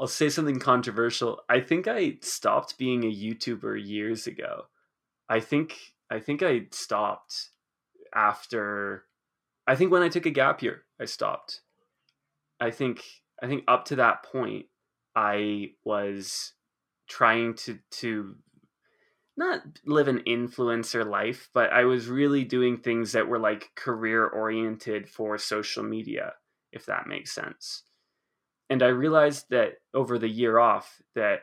I'll say something controversial. I think I stopped being a YouTuber years ago. I think I think I stopped after I think when I took a gap year, I stopped. I think I think up to that point I was trying to to not live an influencer life, but I was really doing things that were like career oriented for social media, if that makes sense. And I realized that over the year off that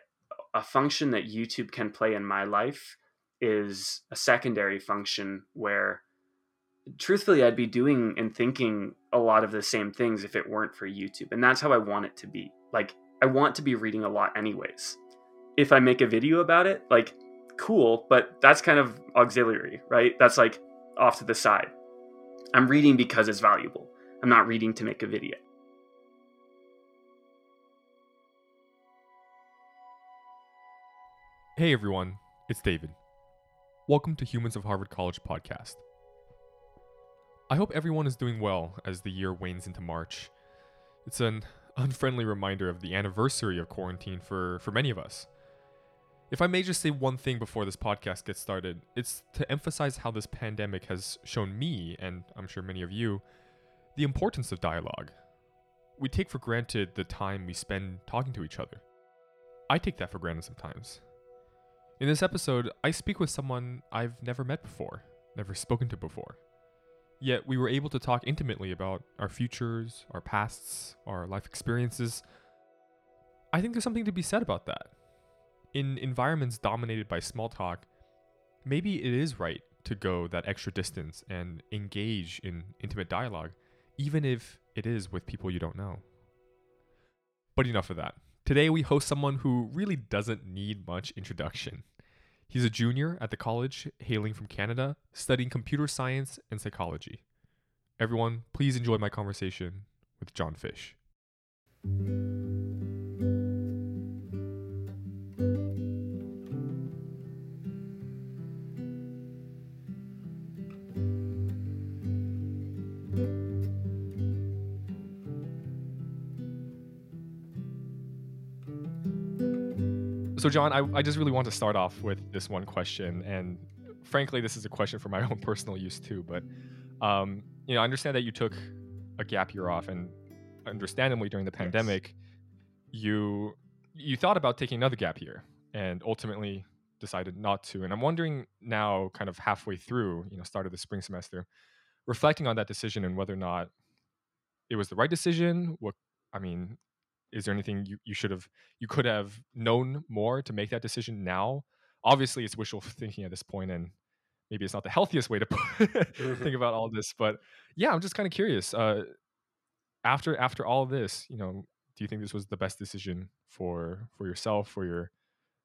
a function that YouTube can play in my life is a secondary function where truthfully I'd be doing and thinking a lot of the same things if it weren't for YouTube. And that's how I want it to be. Like I want to be reading a lot anyways. If I make a video about it, like cool, but that's kind of auxiliary, right? That's like off to the side. I'm reading because it's valuable. I'm not reading to make a video. Hey everyone, it's David. Welcome to Humans of Harvard College podcast. I hope everyone is doing well as the year wanes into March. It's an unfriendly reminder of the anniversary of quarantine for, for many of us. If I may just say one thing before this podcast gets started, it's to emphasize how this pandemic has shown me, and I'm sure many of you, the importance of dialogue. We take for granted the time we spend talking to each other. I take that for granted sometimes. In this episode, I speak with someone I've never met before, never spoken to before. Yet we were able to talk intimately about our futures, our pasts, our life experiences. I think there's something to be said about that. In environments dominated by small talk, maybe it is right to go that extra distance and engage in intimate dialogue, even if it is with people you don't know. But enough of that. Today we host someone who really doesn't need much introduction. He's a junior at the college, hailing from Canada, studying computer science and psychology. Everyone, please enjoy my conversation with John Fish. So, John, I, I just really want to start off with this one question. And frankly, this is a question for my own personal use too. But, um, you know, I understand that you took a gap year off, and understandably during the pandemic, yes. you you thought about taking another gap year, and ultimately decided not to. And I'm wondering now, kind of halfway through, you know, start of the spring semester, reflecting on that decision and whether or not it was the right decision. What I mean, is there anything you, you should have you could have known more to make that decision now? Obviously it's wishful thinking at this point and maybe it's not the healthiest way to think about all this but yeah i'm just kind of curious uh, after after all this you know do you think this was the best decision for for yourself for your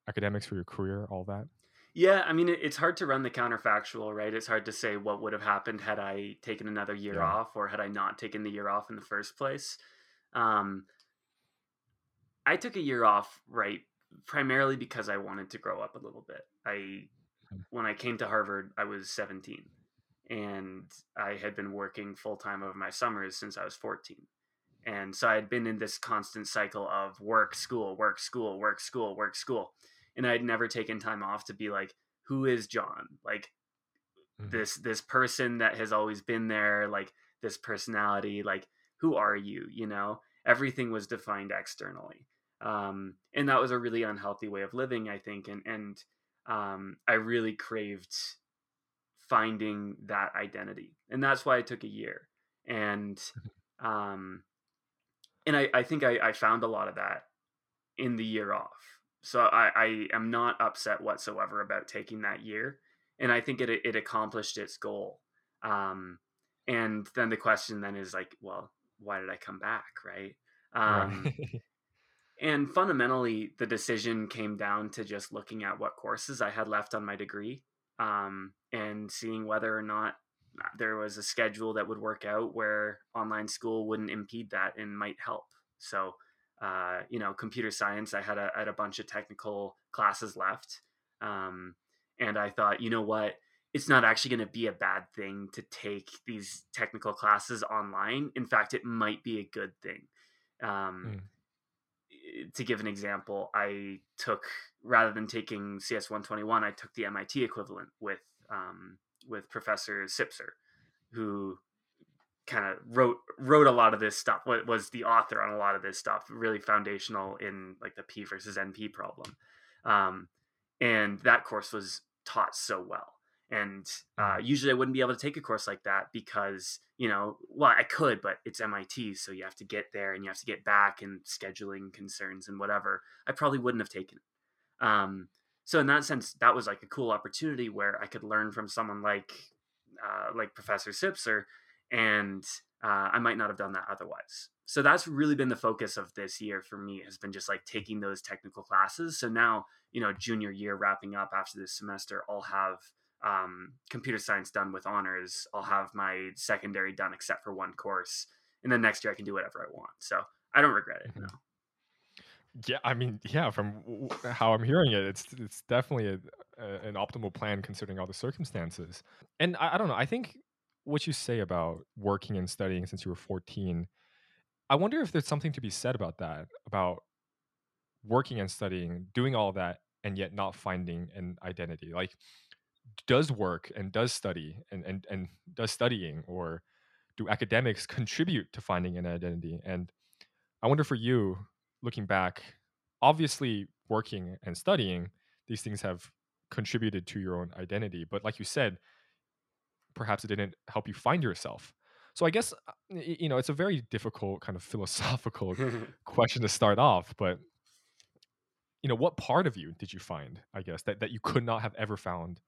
academics for your career all that? Yeah i mean it's hard to run the counterfactual right? It's hard to say what would have happened had i taken another year yeah. off or had i not taken the year off in the first place. Um, I took a year off, right, primarily because I wanted to grow up a little bit. I when I came to Harvard, I was 17 and I had been working full time over my summers since I was 14. And so I had been in this constant cycle of work, school, work, school, work, school, work, school. And I'd never taken time off to be like, who is John? Like mm-hmm. this this person that has always been there, like this personality, like who are you, you know? Everything was defined externally um, and that was a really unhealthy way of living i think and and um, i really craved finding that identity and that's why i took a year and mm-hmm. um, and I, I think I, I found a lot of that in the year off so I, I am not upset whatsoever about taking that year and i think it, it accomplished its goal um, and then the question then is like well why did i come back right um, right. And fundamentally, the decision came down to just looking at what courses I had left on my degree um, and seeing whether or not uh, there was a schedule that would work out where online school wouldn't impede that and might help. So, uh, you know, computer science, I had a, had a bunch of technical classes left. Um, and I thought, you know what? It's not actually going to be a bad thing to take these technical classes online. In fact, it might be a good thing. Um, mm to give an example, I took rather than taking CS 121, I took the MIT equivalent with um, with Professor Sipser, who kind of wrote wrote a lot of this stuff. What was the author on a lot of this stuff? Really foundational in like the P versus NP problem, um, and that course was taught so well. And uh, usually I wouldn't be able to take a course like that because, you know, well, I could, but it's MIT. So you have to get there and you have to get back and scheduling concerns and whatever. I probably wouldn't have taken it. Um, so in that sense, that was like a cool opportunity where I could learn from someone like, uh, like Professor Sipser, and uh, I might not have done that otherwise. So that's really been the focus of this year for me has been just like taking those technical classes. So now, you know, junior year wrapping up after this semester, I'll have um, computer science done with honors. I'll have my secondary done except for one course, and then next year I can do whatever I want. So I don't regret it. No. Yeah, I mean, yeah. From how I'm hearing it, it's it's definitely a, a, an optimal plan considering all the circumstances. And I, I don't know. I think what you say about working and studying since you were 14, I wonder if there's something to be said about that, about working and studying, doing all that, and yet not finding an identity. Like does work and does study and, and, and does studying or do academics contribute to finding an identity? And I wonder for you, looking back, obviously working and studying, these things have contributed to your own identity. But like you said, perhaps it didn't help you find yourself. So I guess uh, you know it's a very difficult kind of philosophical question to start off, but you know what part of you did you find? I guess that that you could not have ever found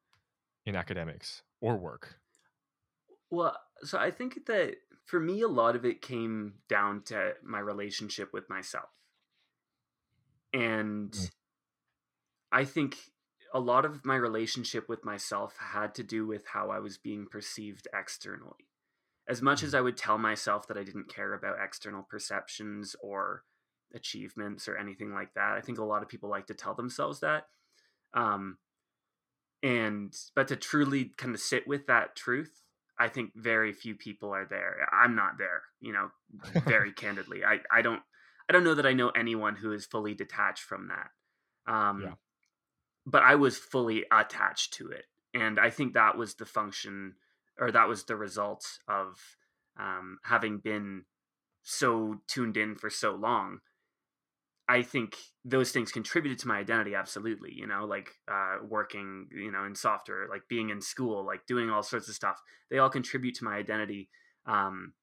in academics or work? Well, so I think that for me, a lot of it came down to my relationship with myself. And mm. I think a lot of my relationship with myself had to do with how I was being perceived externally. As much as mm. I would tell myself that I didn't care about external perceptions or achievements or anything like that, I think a lot of people like to tell themselves that. Um, and but to truly kind of sit with that truth i think very few people are there i'm not there you know very candidly i i don't i don't know that i know anyone who is fully detached from that um yeah. but i was fully attached to it and i think that was the function or that was the result of um having been so tuned in for so long I think those things contributed to my identity absolutely, you know, like uh, working, you know, in software, like being in school, like doing all sorts of stuff. They all contribute to my identity. Um,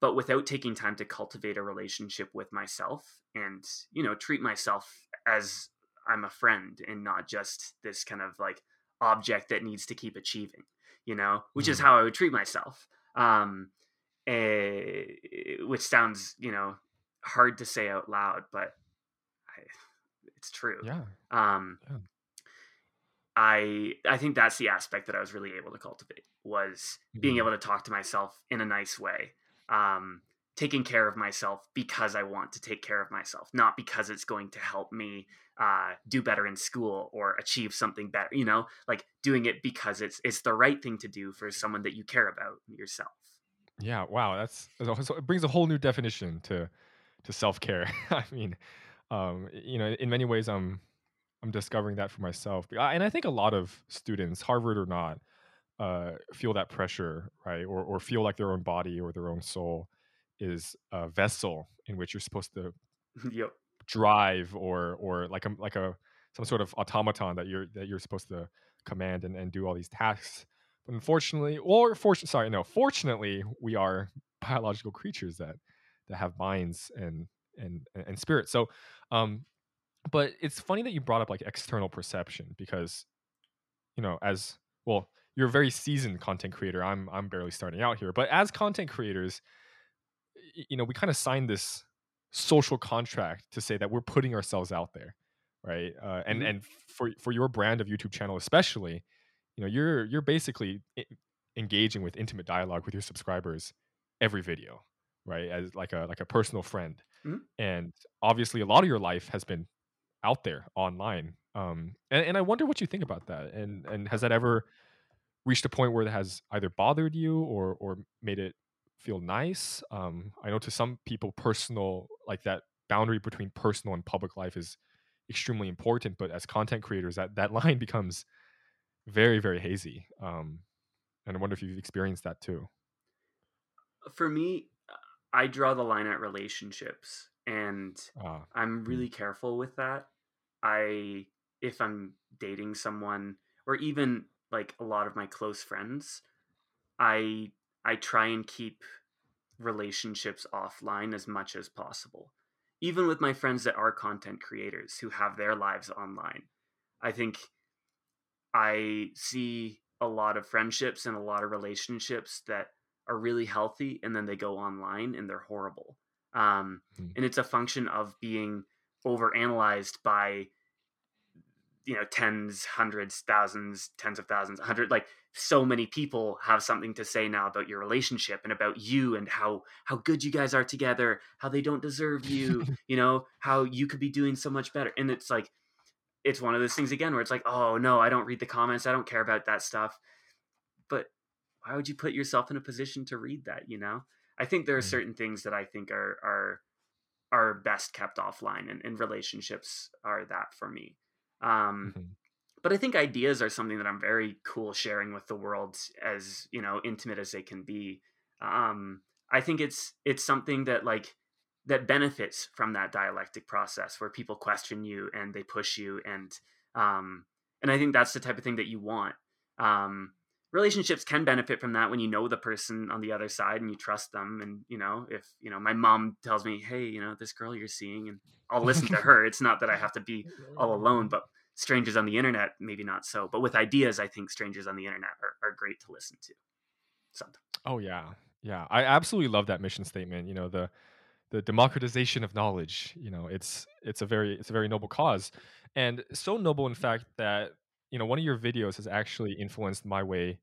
but without taking time to cultivate a relationship with myself and, you know, treat myself as I'm a friend and not just this kind of like object that needs to keep achieving, you know, which mm-hmm. is how I would treat myself. Um, eh, which sounds, you know, hard to say out loud, but it's true. Yeah. Um, yeah. I I think that's the aspect that I was really able to cultivate was mm-hmm. being able to talk to myself in a nice way, um, taking care of myself because I want to take care of myself, not because it's going to help me uh, do better in school or achieve something better. You know, like doing it because it's it's the right thing to do for someone that you care about yourself. Yeah. Wow. That's so it brings a whole new definition to to self care. I mean, um, you know, in many ways, I'm I'm discovering that for myself, and I think a lot of students, Harvard or not, uh, feel that pressure, right, or or feel like their own body or their own soul is a vessel in which you're supposed to yep. drive, or or like a like a some sort of automaton that you're that you're supposed to command and, and do all these tasks. But unfortunately, or fortunately, sorry, no, fortunately, we are biological creatures that that have minds and and and spirit. So, um, but it's funny that you brought up like external perception because, you know, as well, you're a very seasoned content creator. I'm I'm barely starting out here, but as content creators, you know, we kind of signed this social contract to say that we're putting ourselves out there, right? Uh, and mm-hmm. and for for your brand of YouTube channel especially, you know, you're you're basically engaging with intimate dialogue with your subscribers every video, right? As like a like a personal friend. Mm-hmm. And obviously, a lot of your life has been out there online. Um, and, and I wonder what you think about that. And and has that ever reached a point where it has either bothered you or or made it feel nice? Um, I know to some people, personal like that boundary between personal and public life is extremely important but as content creators that that line becomes very very hazy um and i wonder if you've experienced that too for me i draw the line at relationships and uh, i'm really careful with that. I if i'm dating someone or even like a lot of my close friends i i try and keep relationships offline as much as possible. Even with my friends that are content creators who have their lives online i think i see a lot of friendships and a lot of relationships that are really healthy and then they go online and they're horrible. Um, mm-hmm. and it's a function of being overanalyzed by you know tens hundreds thousands tens of thousands hundred like so many people have something to say now about your relationship and about you and how how good you guys are together how they don't deserve you you know how you could be doing so much better. And it's like it's one of those things again where it's like oh no i don't read the comments i don't care about that stuff. But why would you put yourself in a position to read that you know i think there are mm. certain things that i think are are are best kept offline and, and relationships are that for me um, mm-hmm. But I think ideas are something that I'm very cool sharing with the world, as you know, intimate as they can be. Um, I think it's it's something that like that benefits from that dialectic process where people question you and they push you and um, and I think that's the type of thing that you want. Um, relationships can benefit from that when you know the person on the other side and you trust them and you know if you know my mom tells me hey you know this girl you're seeing and i'll listen to her. It's not that i have to be all alone but strangers on the internet maybe not so. But with ideas i think strangers on the internet are, are great to listen to something oh yeah. Yeah. I absolutely love that mission statement you know the the democratization of knowledge you know it's it's a very it's a very noble cause. And so noble in fact that you know one of your videos has actually influenced my way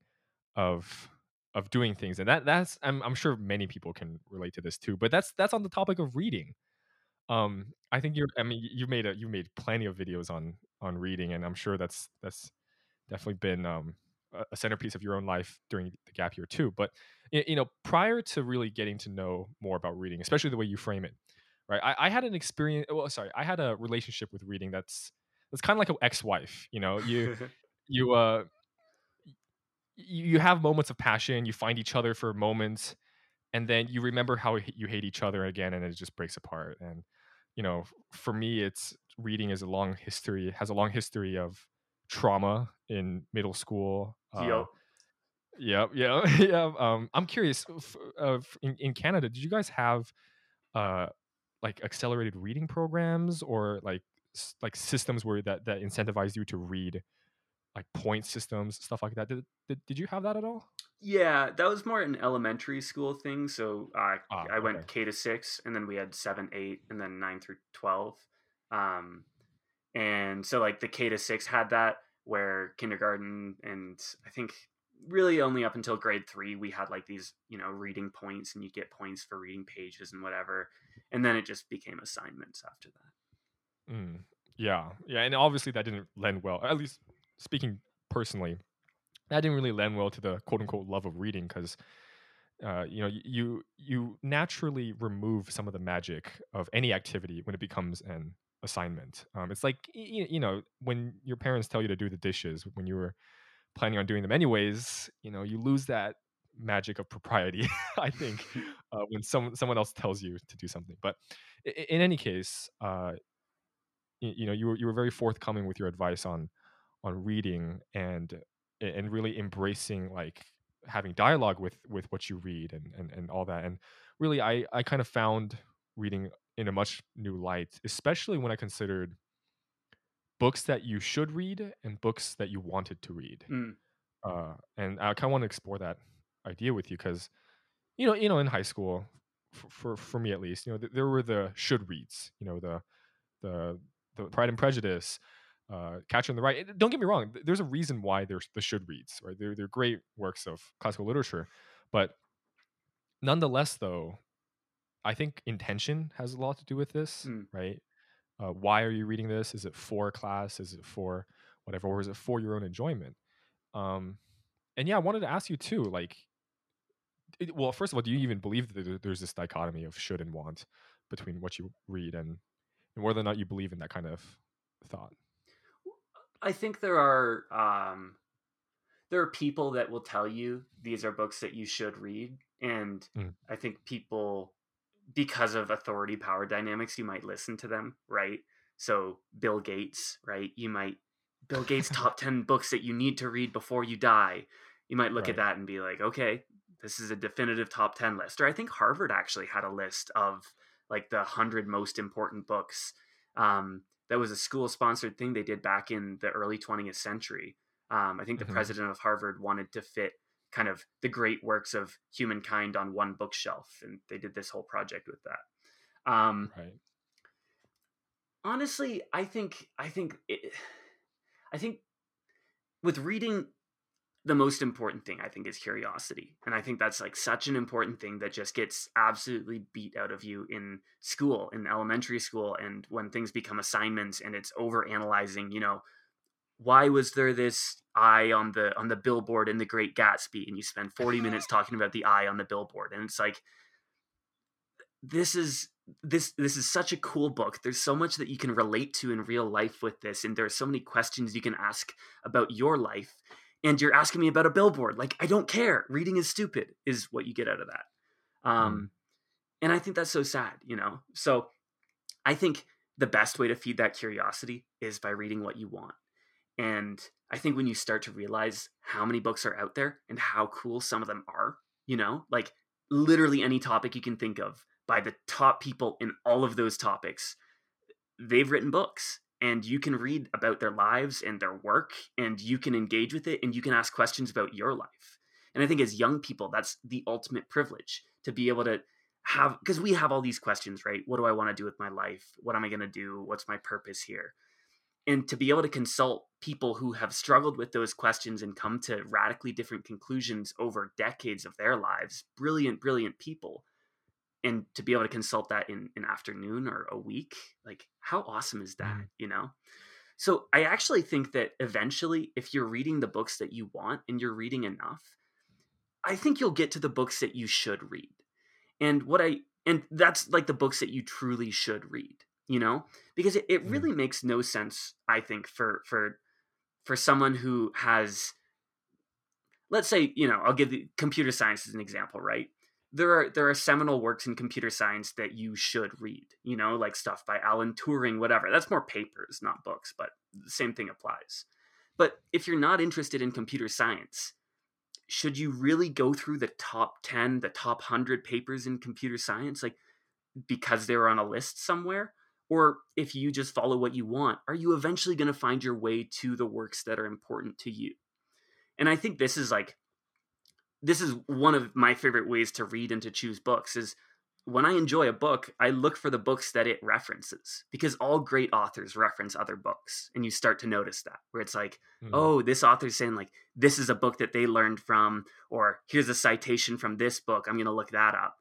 of of doing things and that that's I'm, I'm sure many people can relate to this too but that's that's on the topic of reading. Um i think you're i mean you made a you made plenty of videos on on reading and i'm sure that's that's definitely been um a centerpiece of your own life during the gap year too but you know prior to really getting to know more about reading especially the way you frame it right i, I had an experience well sorry i had a relationship with reading that's it's kind of like an ex-wife you know you you uh you have moments of passion you find each other for moments and then you remember how you hate each other again and it just breaks apart and you know for me it's reading is a long history has a long history of trauma in middle school uh, yeah yeah yeah um i'm curious uh, in, in canada did you guys have uh like accelerated reading programs or like like systems where that that incentivize you to read like point systems stuff like that did, did, did you have that at all yeah that was more an elementary school thing so uh, ah, i went okay. k to 6 and then we had 7 8 and then 9 through 12 um, and so like the k to 6 had that where kindergarten and i think really only up until grade 3 we had like these you know reading points and you get points for reading pages and whatever and then it just became assignments after that mm. Yeah, yeah, and obviously that didn't lend well. At least speaking personally, that didn't really lend well to the quote unquote love of reading because uh, you know you you naturally remove some of the magic of any activity when it becomes an assignment. Um, it's like you, you know when your parents tell you to do the dishes when you were planning on doing them anyways. You know you lose that magic of propriety. I think uh, when someone someone else tells you to do something. But in, in any case, uh, you know you were you were very forthcoming with your advice on on reading and and really embracing like having dialogue with with what you read and and, and all that and really i i kind of found reading in a much new light especially when i considered books that you should read and books that you wanted to read mm. uh, and i kind of want to explore that idea with you because you know you know in high school for, for for me at least you know th- there were the should reads you know the the the Pride and Prejudice, uh, Catcher in the Rye. Don't get me wrong. There's a reason why there's the should reads, right? They're they're great works of classical literature, but nonetheless, though, I think intention has a lot to do with this, mm. right? Uh, why are you reading this? Is it for class? Is it for whatever, or is it for your own enjoyment? Um, and yeah, I wanted to ask you too, like, it, well, first of all, do you even believe that there's this dichotomy of should and want between what you read and, and whether or not you believe in that kind of thought. I think there are um, there are people that will tell you these are books that you should read, and mm. I think people because of authority power dynamics, you might listen to them, right? So Bill Gates, right? You might Bill Gates top 10 books that you need to read before you die. You might look right. at that and be like, okay, this is a definitive top 10 list. Or I think Harvard actually had a list of like the 100 most important books. Um, that was a school sponsored thing they did back in the early 20th century. Um, I think the mm-hmm. president of Harvard wanted to fit kind of the great works of humankind on one bookshelf, and they did this whole project with that. Um, right. Honestly, I think I think it, I think with reading, the most important thing I think is curiosity, and I think that's like such an important thing that just gets absolutely beat out of you in school, in elementary school, and when things become assignments and it's over analyzing. You know, why was there this eye on the on the billboard in the Great Gatsby, and you spend forty minutes talking about the eye on the billboard, and it's like this is this this is such a cool book there's so much that you can relate to in real life with this and there are so many questions you can ask about your life and you're asking me about a billboard. Like i don't care. Reading is stupid is what you get out of that. Um mm. and i think that's so sad you know? So i think the best way to feed that curiosity is by reading what you want. And i think when you start to realize how many books are out there and how cool some of them are you know? Like literally any topic you can think of by the top people in all of those topics. They've written books and you can read about their lives and their work and you can engage with it and you can ask questions about your life. And I think as young people, that's the ultimate privilege to be able to have, because we have all these questions, right? What do I want to do with my life? What am I going to do? What's my purpose here? And to be able to consult people who have struggled with those questions and come to radically different conclusions over decades of their lives, brilliant, brilliant people and to be able to consult that in an afternoon or a week like how awesome is that mm. you know so i actually think that eventually if you're reading the books that you want and you're reading enough i think you'll get to the books that you should read and what i and that's like the books that you truly should read you know because it, it mm. really makes no sense i think for for for someone who has let's say you know i'll give the computer science as an example right there are there are seminal works in computer science that you should read you know like stuff by alan turing whatever. That's more papers not books but the same thing applies. But if you're not interested in computer science should you really go through the top 10 the top 100 papers in computer science like because they're on a list somewhere? Or if you just follow what you want are you eventually going to find your way to the works that are important to you? And i think this is like this is one of my favorite ways to read and to choose books is when I enjoy a book, I look for the books that it references because all great authors reference other books. And you start to notice that where it's like, mm. oh, this author's saying, like, this is a book that they learned from, or here's a citation from this book. I'm going to look that up.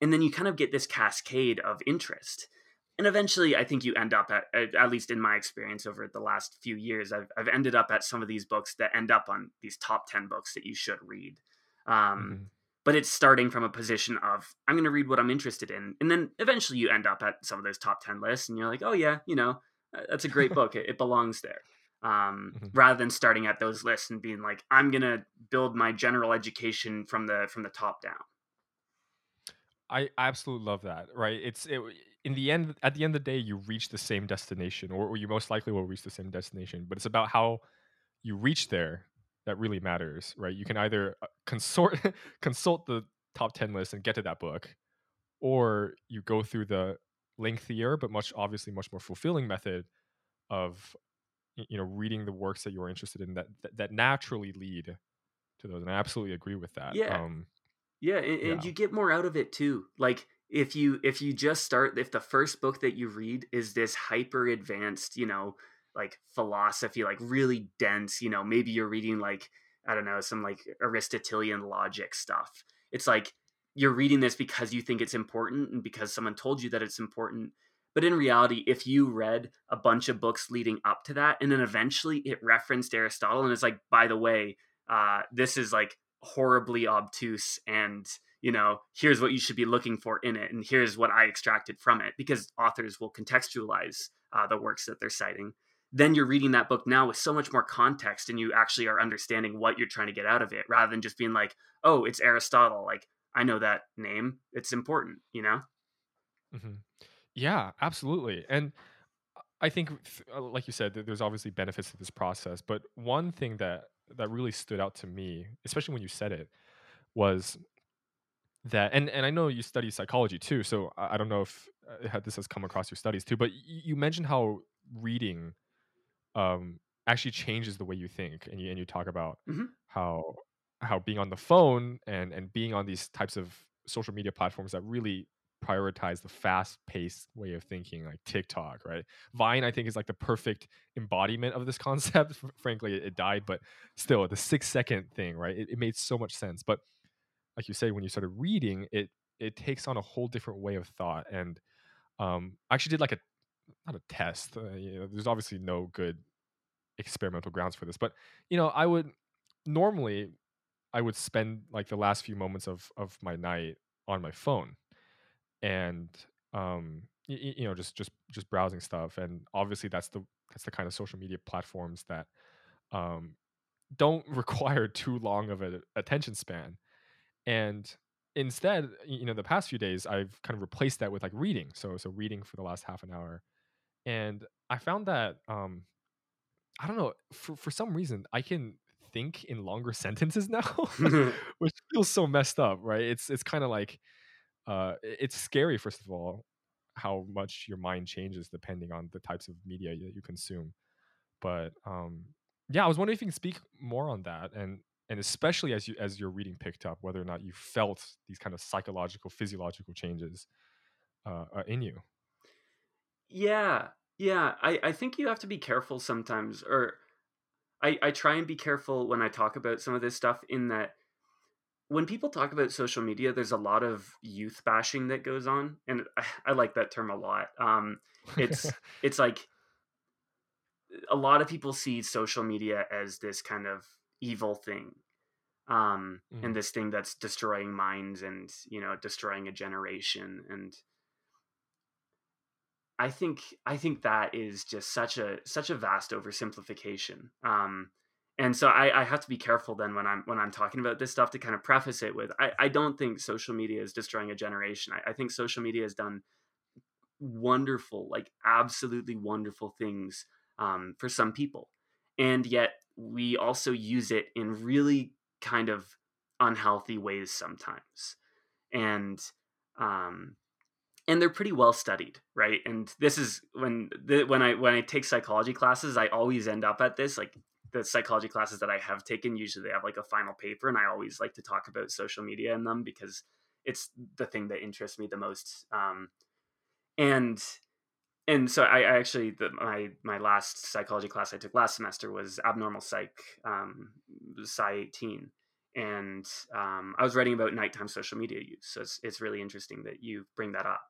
And then you kind of get this cascade of interest. And eventually, I think you end up at, at least in my experience over the last few years, I've, I've ended up at some of these books that end up on these top 10 books that you should read. Um, mm-hmm. But it's starting from a position of I'm going to read what I'm interested in, and then eventually you end up at some of those top ten lists, and you're like, oh yeah, you know, uh, that's a great book. It, it, belongs there. Um, mm-hmm. Rather than starting at those lists and being like, I'm going to build my general education from the from the top down. I absolutely love that. Right? It's it, in the end. At the end of the day, you reach the same destination, or, or you most likely will reach the same destination. But it's about how you reach there that really matters, right? You can either uh, consort consult the top 10 list and get to that book or you go through the lengthier but much obviously much more fulfilling method of you know reading the works that you're interested in that that, that naturally lead to those and i absolutely agree with that yeah um, yeah and, yeah. and you get more out of it too like if you if you just start if the first book that you read is this hyper advanced you know like philosophy, like really dense, you know, maybe you're reading like, I don't know, some like Aristotelian logic stuff. It's like you're reading this because you think it's important and because someone told you that it's important. But in reality, if you read a bunch of books leading up to that, and then eventually it referenced Aristotle, and it's like, by the way, uh, this is like horribly obtuse and you know here's what you should be looking for in it and here's what i extracted from it because authors will contextualize uh, the works that they're citing then you're reading that book now with so much more context and you actually are understanding what you're trying to get out of it rather than just being like oh it's aristotle like i know that name it's important you know mm-hmm. yeah absolutely and i think uh, like you said there's obviously benefits to this process but one thing that that really stood out to me especially when you said it was that and and I know you study psychology too, so I, don't know if uh, this has come across your studies too, but you mentioned how reading um actually changes the way you think and you and you talk about mm-hmm. how how being on the phone and and being on these types of social media platforms that really prioritize the fast paced way of thinking like TikTok, right? Vine I think is like the perfect embodiment of this concept. Frankly, it, died, but still the 6 second thing, right? It, it made so much sense. But like you say, when you started reading, it it takes on a whole different way of thought. And um, I actually did like a not a test. Uh, you know, there's obviously no good experimental grounds for this, but you know, I would normally I would spend like the last few moments of of my night on my phone, and um, you, know, just just just browsing stuff. And obviously, that's the that's the kind of social media platforms that um, don't require too long of an attention span and instead you know the past few days i've kind of replaced that with like reading so so reading for the last half an hour and i found that um i don't know for for some reason i can think in longer sentences now which feels so messed up right? It's it's kind of like uh it's scary first of all how much your mind changes depending on the types of media that you consume. But um yeah i was wondering if you can speak more on that and and especially as you as your reading picked up whether or not you felt these kind of psychological physiological changes uh, uh, in you. Yeah yeah I, I think you have to be careful sometimes or I, I try and be careful when i talk about some of this stuff in that when people talk about social media there's a lot of youth bashing that goes on and i, I like that term a lot um, it's it's like a lot of people see social media as this kind of evil thing um mm. and this thing that's destroying minds and you know destroying a generation and i think i think that is just such a such a vast oversimplification um and so I, I have to be careful then when i'm when i'm talking about this stuff to kind of preface it with i, I don't think social media is destroying a generation. I, I think social media has done wonderful like absolutely wonderful things um, for some people and yet we also use it in really kind of unhealthy ways sometimes and um and they're pretty well studied right and this is when the, when i when i take psychology classes i always end up at this like the psychology classes that i have taken usually they have like a final paper and i always like to talk about social media in them because it's the thing that interests me the most um and and so I, I actually the, my my last psychology class I took last semester was abnormal psych um, Psy 18, and um, I was writing about nighttime social media use. So it's it's really interesting that you bring that up.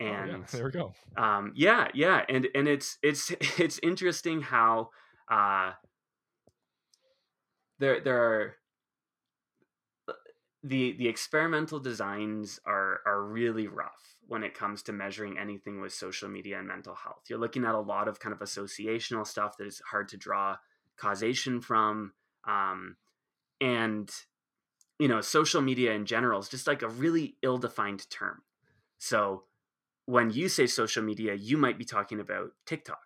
And oh, yeah. there we go. Um, yeah, yeah, and and it's it's it's interesting how uh, there there are the the experimental designs are are really rough when it comes to measuring anything with social media and mental health. You're looking at a lot of kind of associational stuff that is hard to draw causation from. Um, and, you know, social media in general is just like a really ill defined term. So when you say social media, you might be talking about TikTok.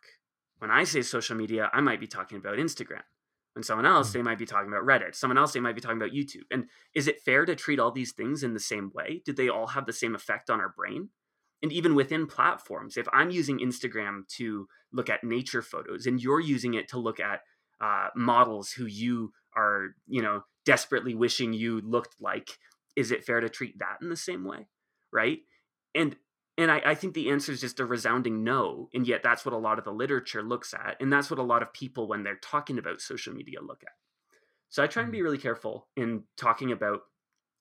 When I say social media, I might be talking about Instagram. When someone else, hmm. they might be talking about Reddit. Someone else, they might be talking about YouTube. And is it fair to treat all these things in the same way? Did they all have the same effect on our brain? And even within platforms, if I'm using Instagram to look at nature photos and you're using it to look at uh, models who you are, you know, desperately wishing you looked like, is it fair to treat that in the same way? Right. And and I, I, think the answer is just a resounding no. And yet, that's what a lot of the literature looks at. And that's what a lot of people, when they're talking about social media, look at. So I try and be mm-hmm. really careful in talking about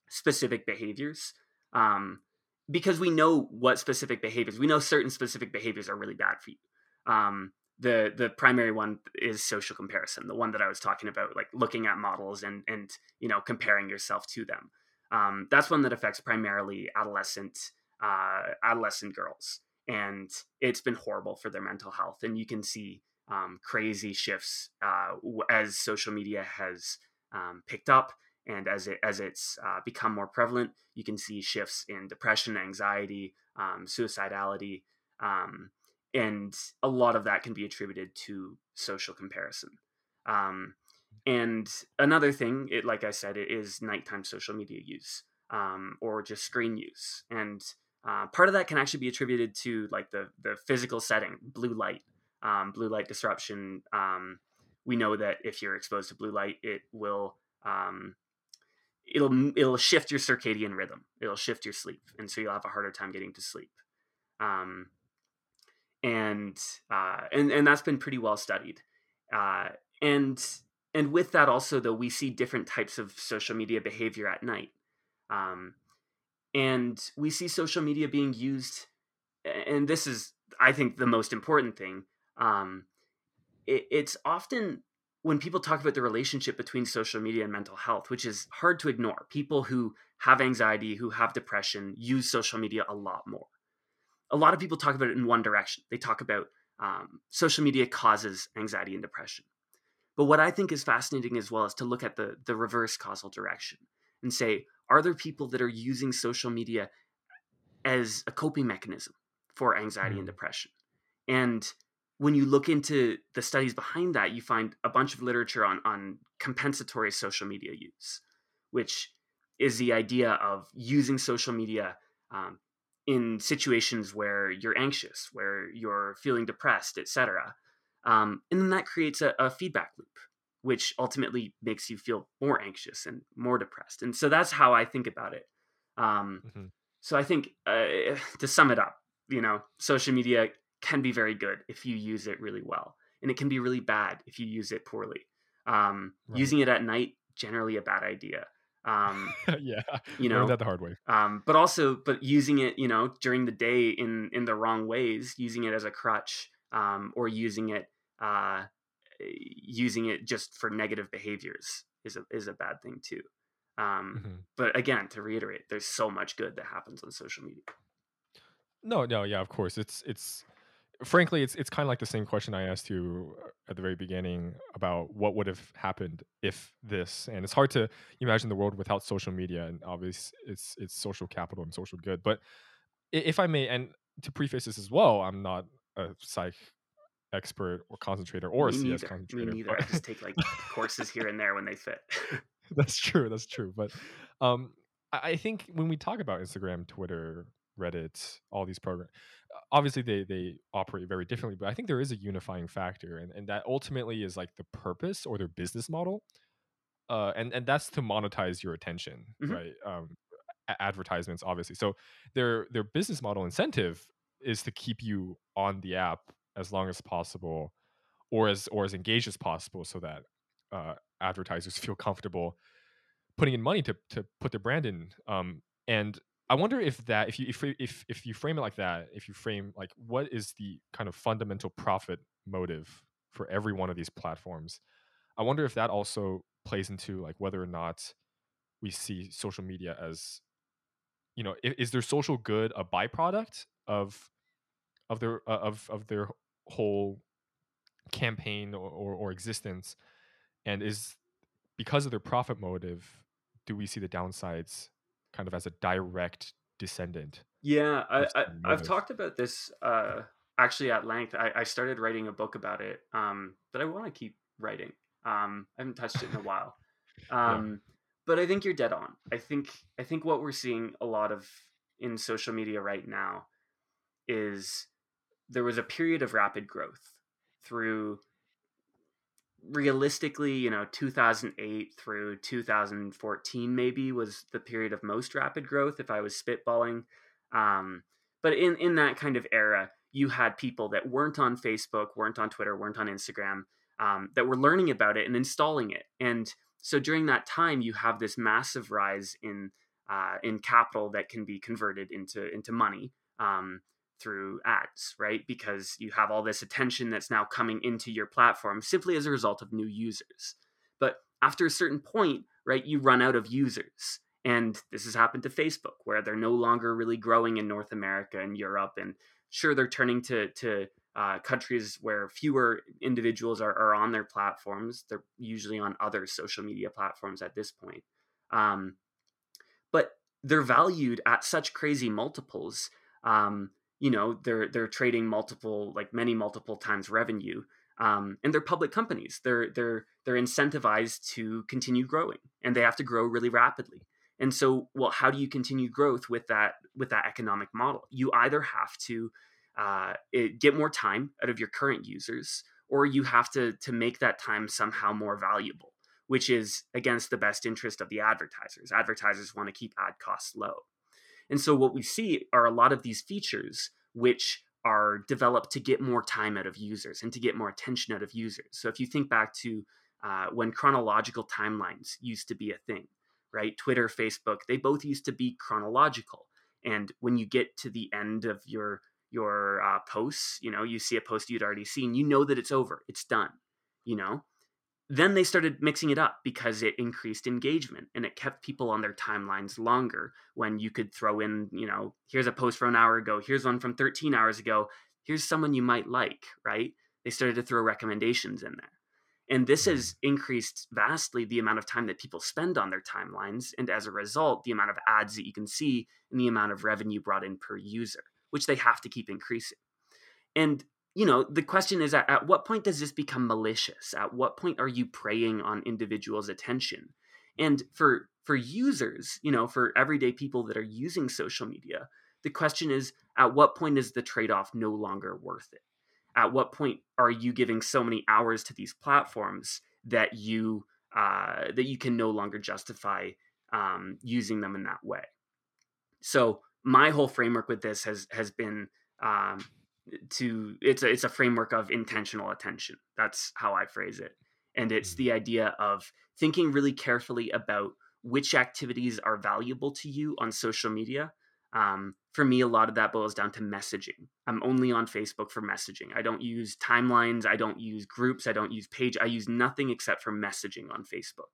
specific behaviors um, because we know what specific behaviors, we know certain specific behaviors are really bad for you. Um, the the primary one is social comparison the one that i was talking about like looking at models and and you know comparing yourself to them um, that's one that affects primarily adolescent uh, adolescent girls, and it's been horrible for their mental health. And you can see um, crazy shifts uh, as social media has um, picked up and as it as it's uh, become more prevalent. You can see shifts in depression, anxiety, um, suicidality, um, and a lot of that can be attributed to social comparison. Um, and another thing, it, like I said, it is nighttime social media use um, or just screen use. And uh, part of that can actually be attributed to like the the physical setting, blue light, um, blue light disruption. Um, we know that if you're exposed to blue light, it will um, it'll it'll shift your circadian rhythm. It'll shift your sleep, and so you'll have a harder time getting to sleep. Um, and uh, and and that's been pretty well studied. Uh, and and with that also though we see different types of social media behavior at night um, and we see social media being used and this is i think the most important thing um, it, it's often when people talk about the relationship between social media and mental health which is hard to ignore people who have anxiety who have depression use social media a lot more. A lot of people talk about it in one direction. They talk about um, social media causes anxiety and depression. But what I think is fascinating as well is to look at the the reverse causal direction and say, are there people that are using social media as a coping mechanism for anxiety mm. and depression? And when you look into the studies behind that, you find a bunch of literature on on compensatory social media use, which is the idea of using social media um, in situations where you're anxious, where you're feeling depressed, etc. Um, and then that creates a, a, feedback loop, which ultimately makes you feel more anxious and more depressed. And so that's how I think about it. Um, mm-hmm. So I think uh, to sum it up, you know, social media can be very good if you use it really well, and it can be really bad if you use it poorly. Um, right. Using it at night generally a bad idea. Um, yeah, you know that the hard way. Um, but also, but using it, you know, during the day in in the wrong ways, using it as a crutch, um, or using it uh, using it just for negative behaviors is a is a bad thing too. Um, mm-hmm. But again, to reiterate, there's so much good that happens on social media. No, no, yeah, of course. It's it's frankly, it's it's kind of like the same question I asked you at the very beginning about what would have happened if this. And it's hard to imagine the world without social media, and obviously, it's it's social capital and social good. But if I may, and to preface this as well, I'm not a psych expert or concentrator or Me a CS neither. concentrator. Me neither. I just take like courses here and there when they fit. that's true. That's true. But um, I think when we talk about Instagram, Twitter, Reddit, all these programs, obviously they they operate very differently. But I think there is a unifying factor, and and that ultimately is like the purpose or their business model. Uh, and and that's to monetize your attention, mm-hmm. right? Um, advertisements, obviously. So their their business model incentive is to keep you on the app as long as possible or as or as engaged as possible so that uh, advertisers feel comfortable putting in money to to put their brand in um, and i wonder if that if you if, if if you frame it like that if you frame like what is the kind of fundamental profit motive for every one of these platforms? I wonder if that also plays into like whether or not we see social media as you know is, is their social good a byproduct of of their uh, of of their whole campaign or, or, or existence and is because of their profit motive do we see the downsides kind of as a direct descendant yeah I, I have talked about this uh actually at length. I, I started writing a book about it um but i want to keep writing. Um i haven't touched it in a while. Um yeah. but i think you're dead on. I think i think what we're seeing a lot of in social media right now is there was a period of rapid growth through realistically, you know, 2008 through 2014 maybe was the period of most rapid growth if I was spitballing. Um, but in in that kind of era, you had people that weren't on Facebook, weren't on Twitter, weren't on Instagram, um, that were learning about it and installing it. And so during that time, you have this massive rise in uh, in capital that can be converted into into money. Um, through ads, right? Because you have all this attention that's now coming into your platform simply as a result of new users. But after a certain point, right, you run out of users. And this has happened to Facebook, where they're no longer really growing in North America and Europe. And sure, they're turning to to uh, countries where fewer individuals are, are on their platforms. They're usually on other social media platforms at this point. Um, but they're valued at such crazy multiples. Um, you know, they're they're trading multiple, like many multiple times revenue. Um, and they're public companies. They're they're they're incentivized to continue growing, and they have to grow really rapidly. And so, well, how do you continue growth with that with that economic model? You either have to uh, it, get more time out of your current users, or you have to to make that time somehow more valuable, which is against the best interest of the advertisers. Advertisers want to keep ad costs low, and so what we see are a lot of these features which are developed to get more time out of users and to get more attention out of users. So if you think back to uh, when chronological timelines used to be a thing, right? Twitter, Facebook, they both used to be chronological. And when you get to the end of your your uh, posts, you know, you see a post you'd already seen, you know that it's over, it's done, you know. Then they started mixing it up because it increased engagement and it kept people on their timelines longer. When you could throw in, you know, here's a post from an hour ago, here's one from 13 hours ago, here's someone you might like, right? They started to throw recommendations in there. And this has mm-hmm. increased vastly the amount of time that people spend on their timelines. And as a result, the amount of ads that you can see and the amount of revenue brought in per user which they have to keep increasing. And you know, the question is at, at what point does this become malicious? At what point are you preying on individuals' attention? And for for users, you know, for everyday people that are using social media, the question is at what point is the trade-off no longer worth it? At what point are you giving so many hours to these platforms that you uh, that you can no longer justify um, using them in that way? So my whole framework with this has has been um, to it's a, it's a framework of intentional attention. That's how I phrase it, and it's mm. the idea of thinking really carefully about which activities are valuable to you on social media. Um, for me, a lot of that boils down to messaging. I'm only on Facebook for messaging. I don't use timelines. I don't use groups. I don't use page. I use nothing except for messaging on Facebook.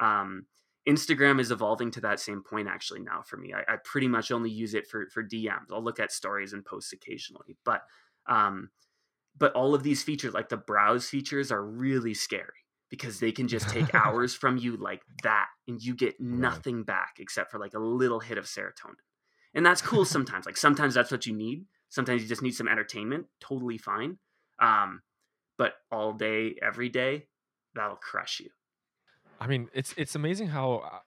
Um, Instagram is evolving to that same point actually now for me. I, I, pretty much only use it for for DMs. I'll look at stories and posts occasionally, but um, but all of these features, like the browse features, are really scary because they can just take hours from you like that, and you get nothing right. back except for like a little hit of serotonin, and that's cool sometimes. like sometimes that's what you need. Sometimes you just need some entertainment. Totally fine. Um, but all day, every day, that'll crush you. I mean, it's it's amazing how uh,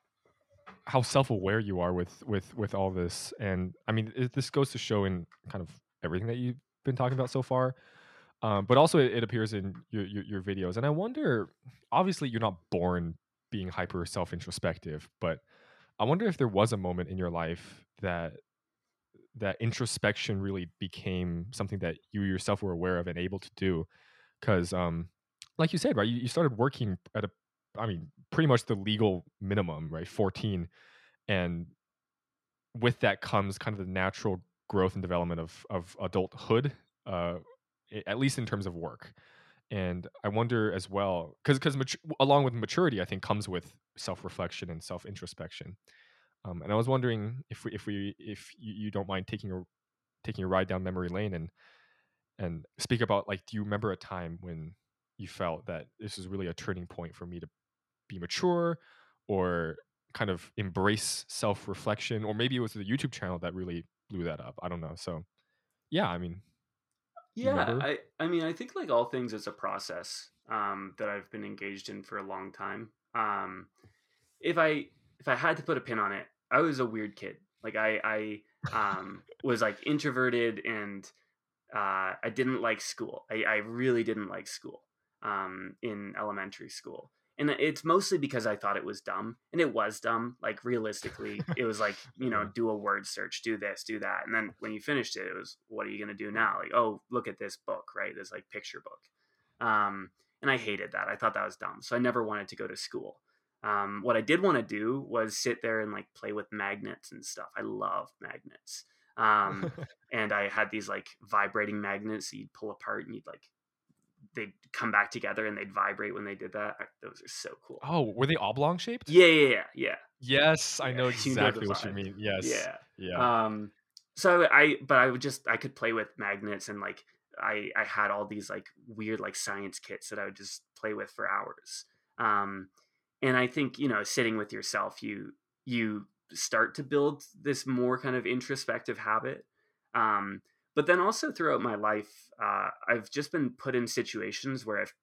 how self-aware you are with with with all this, and I mean, it, this goes to show in kind of everything that you've been talking about so far. Um, but also, it, it appears in your, your, your videos, and I wonder. Obviously, you're not born being hyper self-introspective, but I wonder if there was a moment in your life that that introspection really became something that you yourself were aware of and able to do because um like you said right you, you started working at a I mean, pretty much the legal minimum, right? 14. And with that comes kind of the natural growth and development of, of adulthood, uh, at least in terms of work. And I wonder as well, because because mat- along with maturity, I think comes with self reflection and self introspection. Um, and I was wondering if we, if we if you, you don't mind taking a taking a ride down memory lane and and speak about like, do you remember a time when you felt that this is really a turning point for me to be mature or kind of embrace self reflection, or maybe it was the YouTube channel that really blew that up. I don't know. So, yeah, I mean, yeah, I, I mean, I think like all things, it's a process um, that I've been engaged in for a long time. Um, if I if I had to put a pin on it, I was a weird kid. Like I I um, was like introverted and uh, I didn't like school. I, I really didn't like school um, in elementary school and it's mostly because I thought it was dumb, and it was dumb. Like realistically, it was like you know, do a word search, do this, do that, and then when you finished it, it was what are you gonna do now? Like, oh, look at this book, right? This like picture book, um, and I hated that. I thought that was dumb, so I never wanted to go to school. Um, what I did want to do was sit there and like play with magnets and stuff. I love magnets. Um, and I had these like vibrating magnets that you'd pull apart and you'd like they'd come back together and they'd vibrate when they did that. Those are so cool. Oh, were they oblong shaped? Yeah, yeah, yeah, yeah. Yes, I know You know exactly what you mean. Yes. Yeah. Yeah. Um, so I, but I would just, I could play with magnets and like, I, I had all these like weird like science kits that I would just play with for hours. Um, and I think you know, sitting with yourself, you you start to build this more kind of introspective habit. Um, but then also throughout my life, uh, I've just been put in situations where I've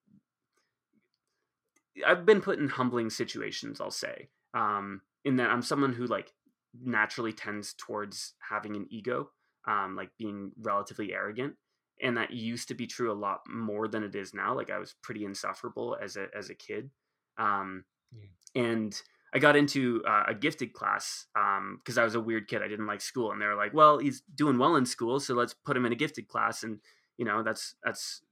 I've been put in humbling situations. I'll say, um, in that I'm someone who like naturally tends towards having an ego, um, like being relatively arrogant, and that used to be true a lot more than it is now. Like I was pretty insufferable as a as a kid, um, Mm. and I got into uh, a gifted class because I was a weird kid. I didn't like school, and they were like, "Well, he's doing well in school, so let's put him in a gifted class." And you know, that's that's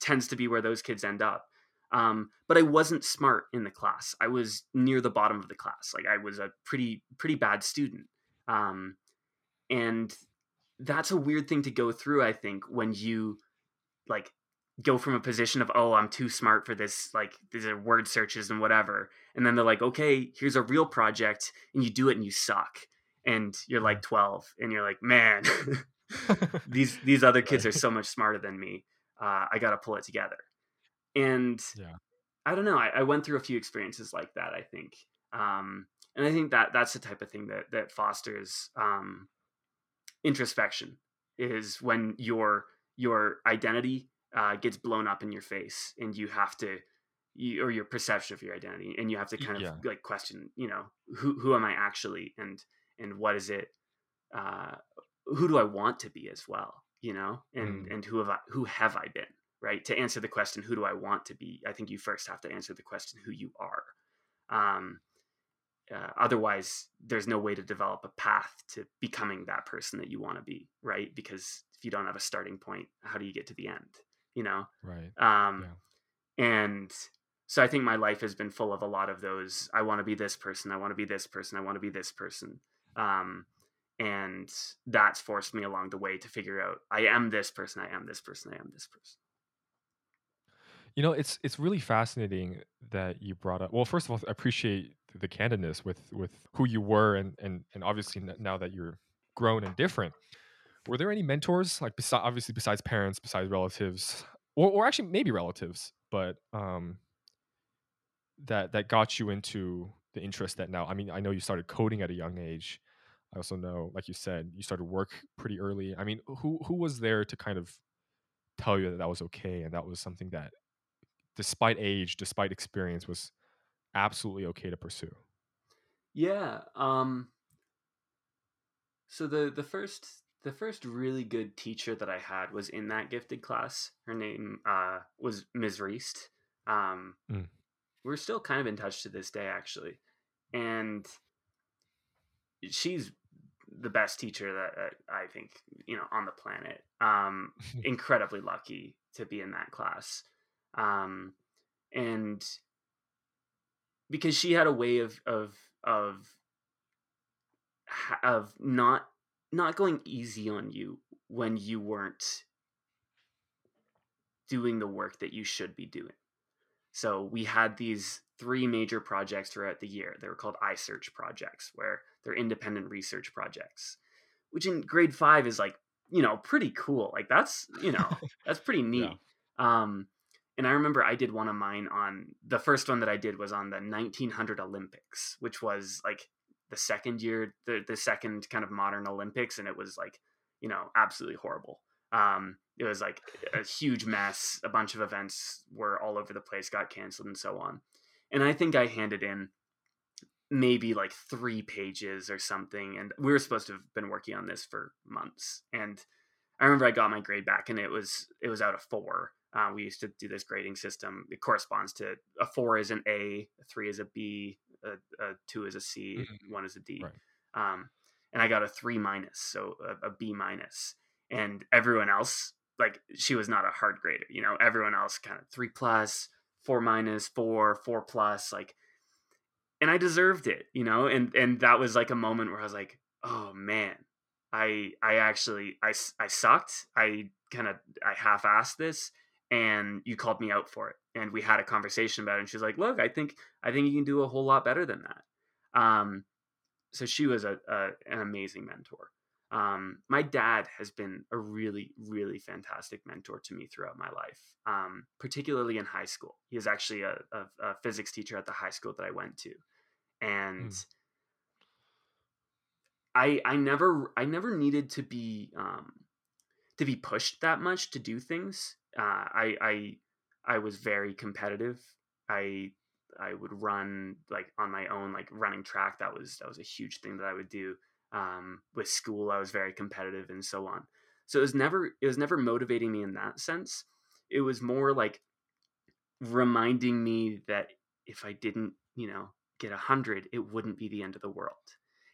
tends to be where those kids end up. Um, but I wasn't smart in the class. I was near the bottom of the class. Like I was a pretty pretty bad student. Um, and that's a weird thing to go through. I think when you like go from a position of oh I'm too smart for this like these are word searches and whatever, and then they're like okay here's a real project and you do it and you suck and you're like 12 and you're like man these these other kids are so much smarter than me. Uh, I got to pull it together. And Yeah. I don't know. I, I went through a few experiences like that. I think, um, and I think that that's the type of thing that that fosters um, introspection. Is when your your identity uh, gets blown up in your face, and you have to, you, or your perception of your identity, and you have to kind of yeah. like question, you know, who who am I actually, and and what is it uh, who do I want to be as well, you know, and Mm. and who have I who have I been, right? To answer the question, who do I want to be? I think you first have to answer the question, who you are. Um, uh, otherwise, there's no way to develop a path to becoming that person that you want to be, right? Because if you don't have a starting point, how do you get to the end? You know, right. um, and so I think my life has been full of a lot of those. I want to be this person. I want to be this person. I want to be this person. Um, and that's forced me along the way to figure out I am this person. I am this person. I am this person. You know, it's it's really fascinating that you brought up. Well, first of all, I appreciate the candidness with with who you were, and and and obviously now that you're grown and different, were there any mentors like besides obviously besides parents, besides relatives, or or actually maybe relatives, but um that that got you into the interest that now? I mean, I know you started coding at a young age. I also know, like you said, you started work pretty early. I mean, who who was there to kind of tell you that that was okay and that was something that despite age, despite experience, was absolutely okay to pursue. Yeah. Um, so the the first the first really good teacher that I had was in that gifted class. Her name uh, was Ms. Reist. Um, Mm. We're still kind of in touch to this day, actually, and she's the best teacher that, that I think you know on the planet. Um, incredibly lucky to be in that class, um, and because she had a way of of of of not not going easy on you when you weren't doing the work that you should be doing. So we had these three major projects throughout the year. They were called iSearch projects, where they're independent research projects, which in grade five is like, you know, pretty cool. Like that's, you know, that's pretty neat. Um, and I remember I did one of mine on the first one that I did was on the 1900 Olympics, which was like the second year, the, the second kind of modern Olympics. And it was like, you know, absolutely horrible. Um, it was like a huge mess. A bunch of events were all over the place, got canceled, and so on. And I think I handed in maybe like three pages or something. And we were supposed to have been working on this for months. And I remember I got my grade back, and it was it was out of four. Uh, we used to do this grading system. It corresponds to a four is an A, a three is a B, a, a two is a C, Mhm. one is a D. Right. Um, and I got a three minus, so a, a B minus. And everyone else, like she was not a hard grader, you know. Everyone else kind of three plus, four minus, four, four plus, like. And I deserved it, you know. And and that was like a moment where I was like, oh man, I I actually I, I sucked. I kind of I half-assed this, and you called me out for it and we had a conversation about it and she's like look i think i think you can do a whole lot better than that. Um so she was a, a an amazing mentor. Um my dad has been a really really fantastic mentor to me throughout my life um particularly in high school. He was actually a, a, a physics teacher at the high school that i went to and mm. i i never i never needed to be um to be pushed that much to do things uh, I I I was very competitive. I I would run like on my own, like running track. That was that was a huge thing that I would do. Um, with school, I was very competitive and so on. So it was never it was never motivating me in that sense. It was more like reminding me that if I didn't, you know, get a hundred, it wouldn't be the end of the world.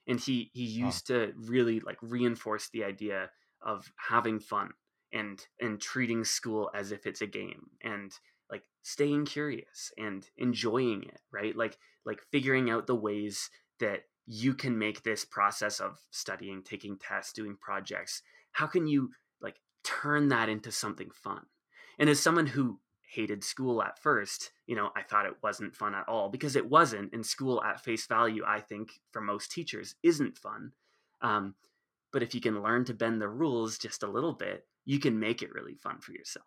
And he he used to really like reinforce the idea of having fun and and treating school as if it's a game and like staying curious and enjoying it right? Like like figuring out the ways that you can make this process of studying taking tests doing projects how can you like turn that into something fun? And as someone who hated school at first you know i thought it wasn't fun at all because it wasn't and school at face value i think for most teachers isn't fun um, but if you can learn to bend the rules just a little bit you can make it really fun for yourself.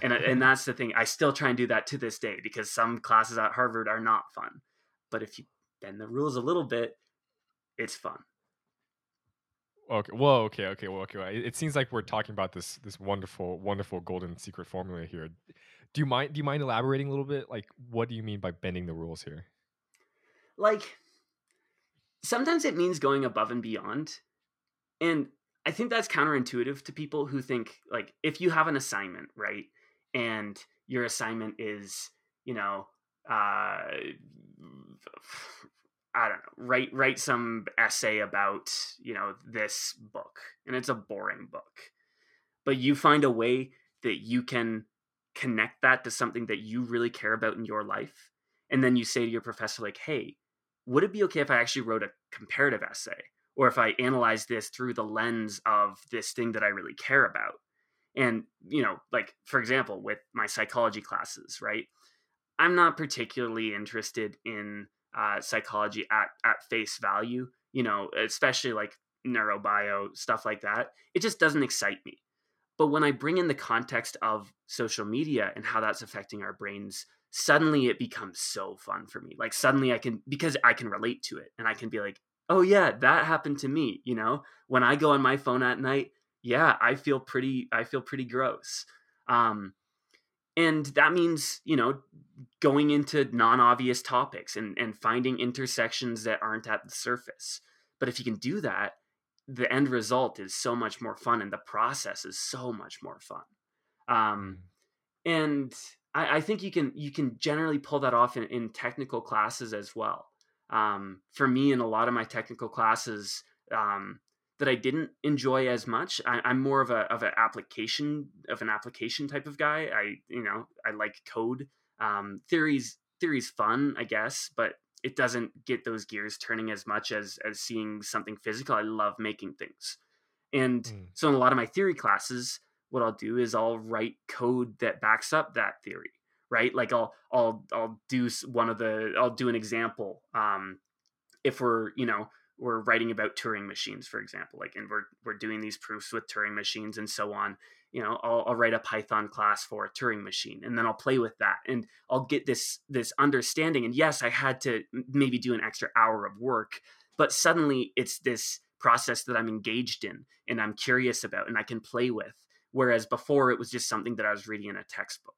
And and that's the thing. I still try and do that to this day because some classes at Harvard are not fun. But if you bend the rules a little bit, it's fun. Okay. Well, okay, okay, well, okay. It seems like we're talking about this this wonderful, wonderful golden secret formula here. Do you mind? Do you mind elaborating a little bit? Like, what do you mean by bending the rules here? Like, sometimes it means going above and beyond, and I think that's counterintuitive to people who think like if you have an assignment, right? And your assignment is, you know, uh I don't know, write write some essay about, you know, this book. And it's a boring book. But you find a way that you can connect that to something that you really care about in your life. And then you say to your professor like, "Hey, would it be okay if I actually wrote a comparative essay?" Or if I analyze this through the lens of this thing that I really care about. And, you know, like for example, with my psychology classes, right? I'm not particularly interested in uh, psychology at, at face value, you know, especially like neurobio, stuff like that. It just doesn't excite me. But when I bring in the context of social media and how that's affecting our brains, suddenly it becomes so fun for me. Like suddenly I can, because I can relate to it and I can be like, oh yeah that happened to me you know when i go on my phone at night yeah i feel pretty i feel pretty gross um and that means you know going into non-obvious topics and and finding intersections that aren't at the surface but if you can do that the end result is so much more fun and the process is so much more fun um mm. and I, I think you can you can generally pull that off in, in technical classes as well um, for me in a lot of my technical classes um, that I didn't enjoy as much. I, am more of a of an application of an application type of guy. I you know I like code. Um, theories theories fun, I guess, but it doesn't get those gears turning as much as as seeing something physical. I love making things, and mm. so in a lot of my theory classes, what I'll do is I'll write code that backs up that theory right? Like I'll I'll I'll do one of the I'll do an example. Um, if we're you know we're writing about Turing machines, for example, like and we're we're doing these proofs with Turing machines and so on. You know, I'll, I'll write a Python class for a Turing machine, and then I'll play with that, and I'll get this this understanding. And yes, I had to maybe do an extra hour of work, but suddenly it's this process that I'm engaged in and I'm curious about, and I can play with. Whereas before, it was just something that I was reading in a textbook.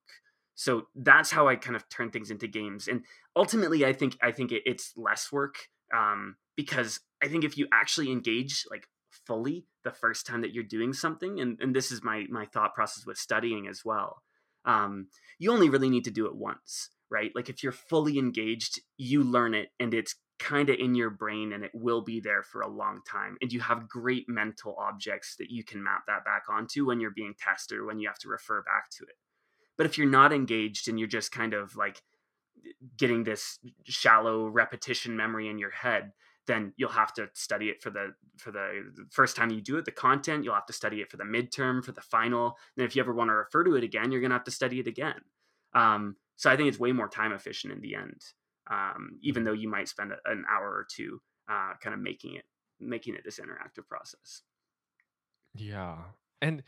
So that's how I kind of turn things into games. And ultimately, I think I think it, it's less work um, because I think if you actually engage like fully the first time that you're doing something, and, and this is my my thought process with studying as well. Um, you only really need to do it once, right? Like if you're fully engaged, you learn it, and it's kind of in your brain and it will be there for a long time and you have great mental objects that you can map that back onto when you're being tested or when you have to refer back to it but if you're not engaged and you're just kind of like getting this shallow repetition memory in your head, then you'll have to study it for the for the first time you do it the content you'll have to study it for the midterm for the final. And if you ever want to refer to it again you're going to have to study it again. Um, so i think it's way more time efficient in the end um, even though you might spend an hour or two uh, kind of making it making it this interactive process. Yeah. And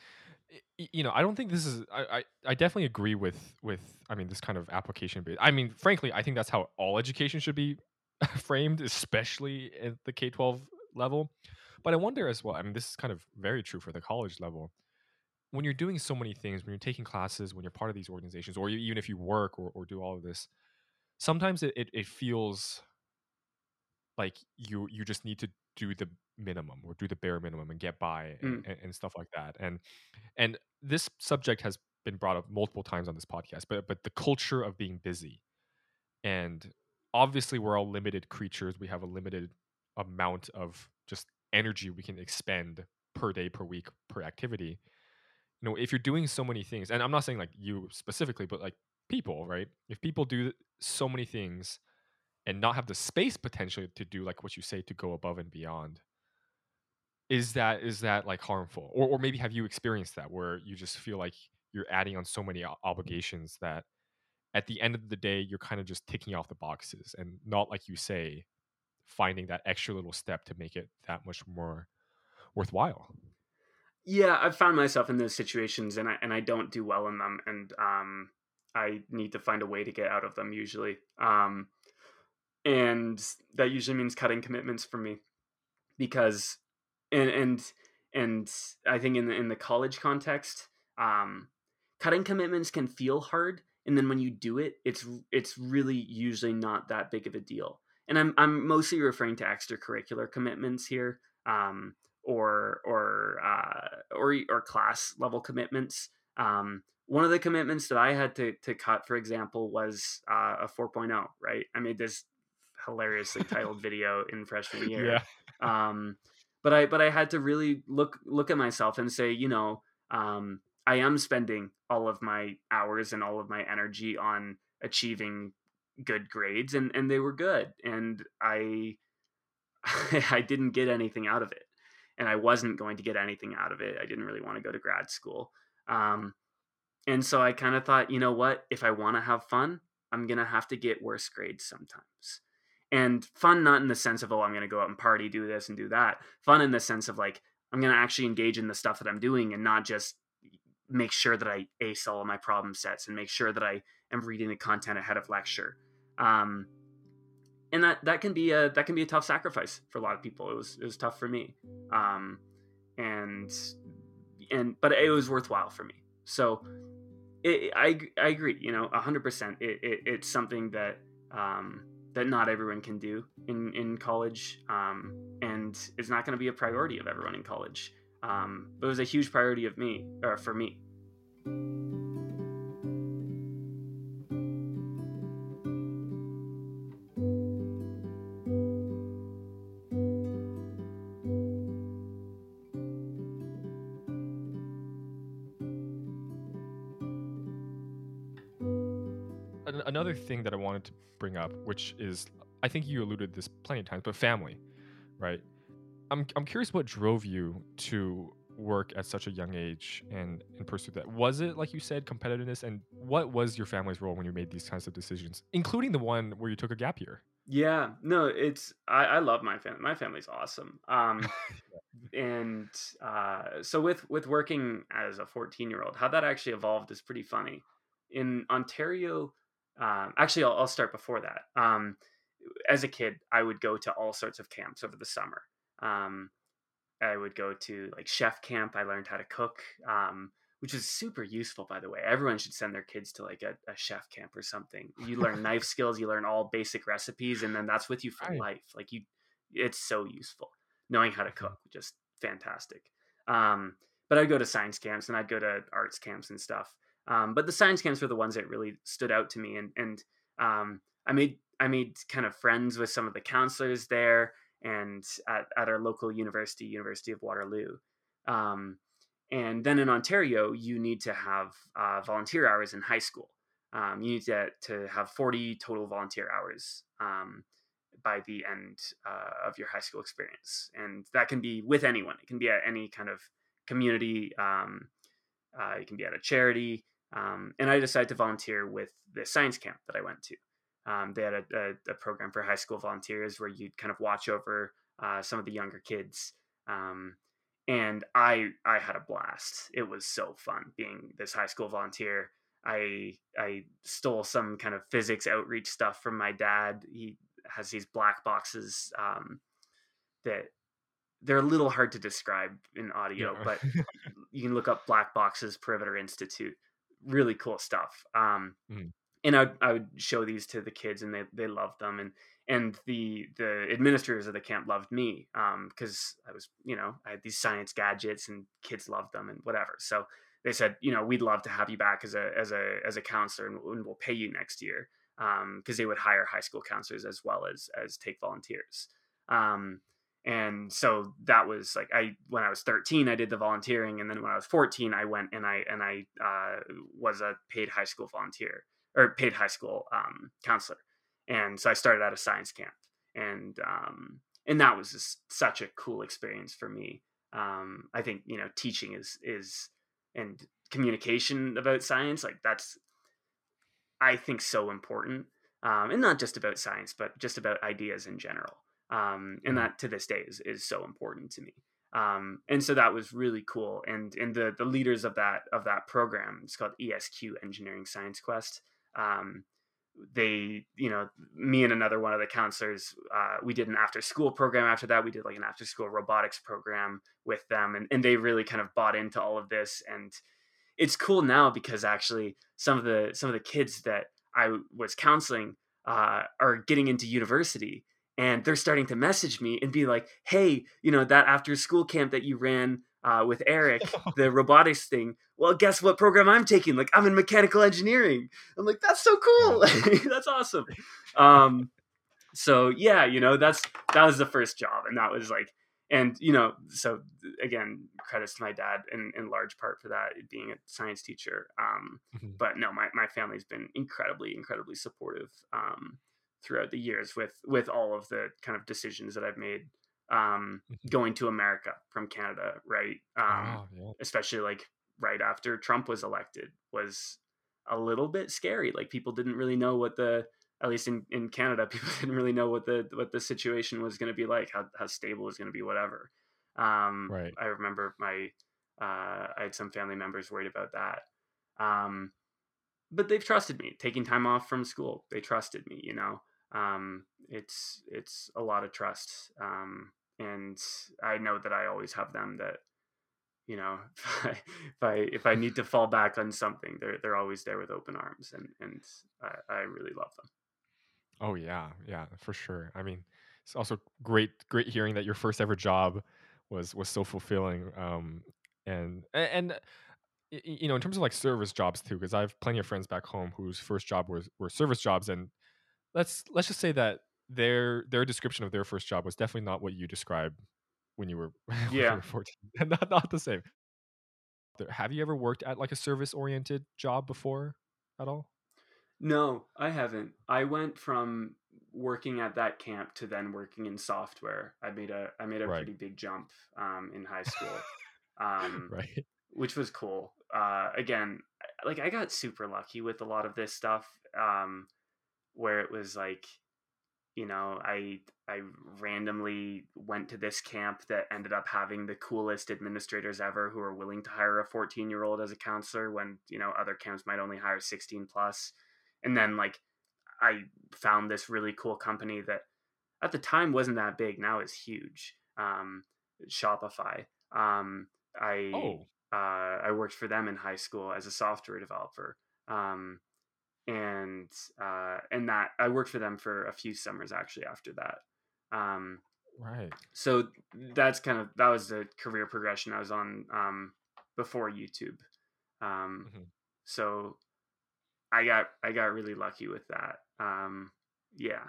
you know i don't think this is I, I, I definitely agree with with i mean this kind of application based i mean frankly i think that's how all education should be framed especially at the k-12 level. But i wonder as well i mean this is kind of very true for the college level. When you're doing so many things when you're taking classes when you're part of these organizations or even if you work or, or do all of this sometimes it, it, it feels like you you just need to do the minimum or do the bare minimum and get by and, mm. and, and, stuff like that and and this subject has been brought up multiple times on this podcast but but the culture of being busy and obviously we're all limited creatures we have a limited amount of just energy we can expend per day per week per activity you know if you're doing so many things and i'm not saying like you specifically but like people right if people do so many things and not have the space potentially to do like what you say to go above and beyond is that is that like harmful? Or, or maybe have you experienced that where you just feel like you're adding on so many obligations that at the end of the day you're kind of just ticking off the boxes and not like you say finding that extra little step to make it that much more worthwhile? Yeah i've found myself in those situations and i and i don't do well in them and um i need to find a way to get out of them usually um and that usually means cutting commitments for me because and and and I think in the in the college context, um, cutting commitments can feel hard, and then when you do it, it's it's really usually not that big of a deal. And I'm I'm mostly referring to extracurricular commitments here, um, or or uh, or or class level commitments. Um, one of the commitments that I had to to cut, for example, was uh, a 4.0. Right, I made this hilariously titled video in freshman year. Yeah. Um, but I but I had to really look look at myself and say, you know, um, I am spending all of my hours and all of my energy on achieving good grades, and and they were good, and I I didn't get anything out of it, and I wasn't going to get anything out of it. I didn't really want to go to grad school. Um, and so I kind of thought, you know what? If I want to have fun, I'm going to have to get worse grades sometimes and fun not in the sense of oh i'm going to go out and party do this and do that. Fun in the sense of like i'm going to actually engage in the stuff that i'm doing and not just make sure that i ace all of my problem sets and make sure that i am reading the content ahead of lecture. Um, and that that can be a that can be a tough sacrifice for a lot of people. It was it was tough for me. Um, and and but it was worthwhile for me. So it, I, I agree you know 100% it, it, it's something that um, that not everyone can do in in college, um, and it's not going to be a priority of everyone in college. Um, but it was a huge priority of me or for me. Thing that I wanted to bring up, which is I think you alluded this plenty of times, but family, right? I'm I'm curious what drove you to work at such a young age and and pursue that. Was it like you said competitiveness, and what was your family's role when you made these kinds of decisions, including the one where you took a gap year? Yeah, no, it's I, I love my family. My family's awesome. Um, and uh, so with with working as a 14 year old, how that actually evolved is pretty funny. In Ontario, um, actually, I'll, I'll, start before that. Um, as a kid, I would go to all sorts of camps over the summer. Um, I would go to like chef camp. I learned how to cook, um, which is super useful, by the way. Everyone should send their kids to like a, a chef camp or something. You learn knife skills, you learn all basic recipes, and then that's with you for right. life. Like you, it's so useful knowing how to mm-hmm. cook. Just fantastic. Um, but I'd go to science camps and I'd go to arts camps and stuff. Um, but the science camps were the ones that really stood out to me, and and um, I made I made kind of friends with some of the counselors there, and at, at our local university, University of Waterloo. Um, and then in Ontario, you need to have uh, volunteer hours in high school. Um, you need to, to have 40 total volunteer hours um, by the end uh, of your high school experience, and that can be with anyone. It can be at any kind of community. Um, uh, it can be at a charity. Um, and I decided to volunteer with the science camp that I went to. Um, they had a, a, a, program for high school volunteers where you'd kind of watch over uh, some of the younger kids. Um, and I I had a blast. It was so fun being this high school volunteer. I I stole some kind of physics outreach stuff from my dad. He has these black boxes um, that they're a little hard to describe in audio, yeah. but you can look up black boxes perimeter institute. Really cool stuff. Um, mm. And I, I would show these to the kids, and they they loved them. And and the the administrators of the camp loved me because um, I was you know I had these science gadgets, and kids loved them and whatever. So they said, you know, we'd love to have you back as a as a as a counselor, and, and we'll pay you next year because um, they would hire high school counselors as well as as take volunteers. Um, and so that was like I when I was 13, I did the volunteering, and then when I was 14, I went and I and I uh, was a paid high school volunteer or paid high school um, counselor, and so I started at a science camp, and um, and that was just such a cool experience for me. Um, I think you know teaching is is and communication about science like that's i think so important. Um, and not just about science but just about ideas in general um, and mm-hmm. that to this day is, is so important to me um, and so that was really cool and and the the leaders of that of that program it's called esq engineering science quest um, they you know me and another one of the counselors uh, we did an after school program after that we did like an after school robotics program with them and, and they really kind of bought into all of this and it's cool now because actually some of the some of the kids that i was counseling uh, are getting into university and they're starting to message me and be like hey you know that after school camp that you ran uh, with Eric, the robotics thing. Well, guess what program I'm taking? Like, I'm in mechanical engineering. I'm like, that's so cool. that's awesome. Um, so yeah, you know, that's that was the first job, and that was like, and you know, so again, credits to my dad in, in large part for that being a science teacher. Um, mm-hmm. But no, my my family's been incredibly, incredibly supportive um, throughout the years with with all of the kind of decisions that I've made um, mm-hmm. going to America from Canada, right? Um, oh, yeah. Especially like right after Trump was elected, was a little bit scary. Like people didn't really know what the at least in, in Canada, people didn't really know what the what the situation was going to be like, how how stable was going to be, whatever. Um, right. I remember my uh, I had some family members worried about that. Um, but they've trusted me taking time off from school. They trusted me, you know. Um, it's it's a lot of trust. Um, and I know that I always have them that you know if I, if I if I need to fall back on something they're they're always there with open arms and and I, I really love them oh yeah yeah for sure I mean it's also great great hearing that your first ever job was was so fulfilling um and and you know in terms of like service jobs too because I have plenty of friends back home whose first job was were service jobs and let's let's just say that their their description of their first job was definitely not what you described when you were when yeah. you were 14 not, not the same. Have you ever worked at like a service oriented job before at all? No i haven't. I went from working at that camp to then working in software. I made a i made a right. pretty big jump um, in high school um, right. which was cool. Uh, again like i got super lucky with a lot of this stuff um, where it was like you know i i randomly went to this camp that ended up having the coolest administrators ever who are willing to hire a 14 year old as a counselor when you know other camps might only hire 16 plus and then like i found this really cool company that at the time wasn't that big now is huge um, shopify. Um, i oh. uh, i worked for them in high school as a software developer. Um, and uh, and that I worked for them for a few summers actually after that. Um, right. So that's kind of that was the career progression I was on um, before YouTube. Um, mm-hmm. So I got I got really lucky with that. Um, yeah.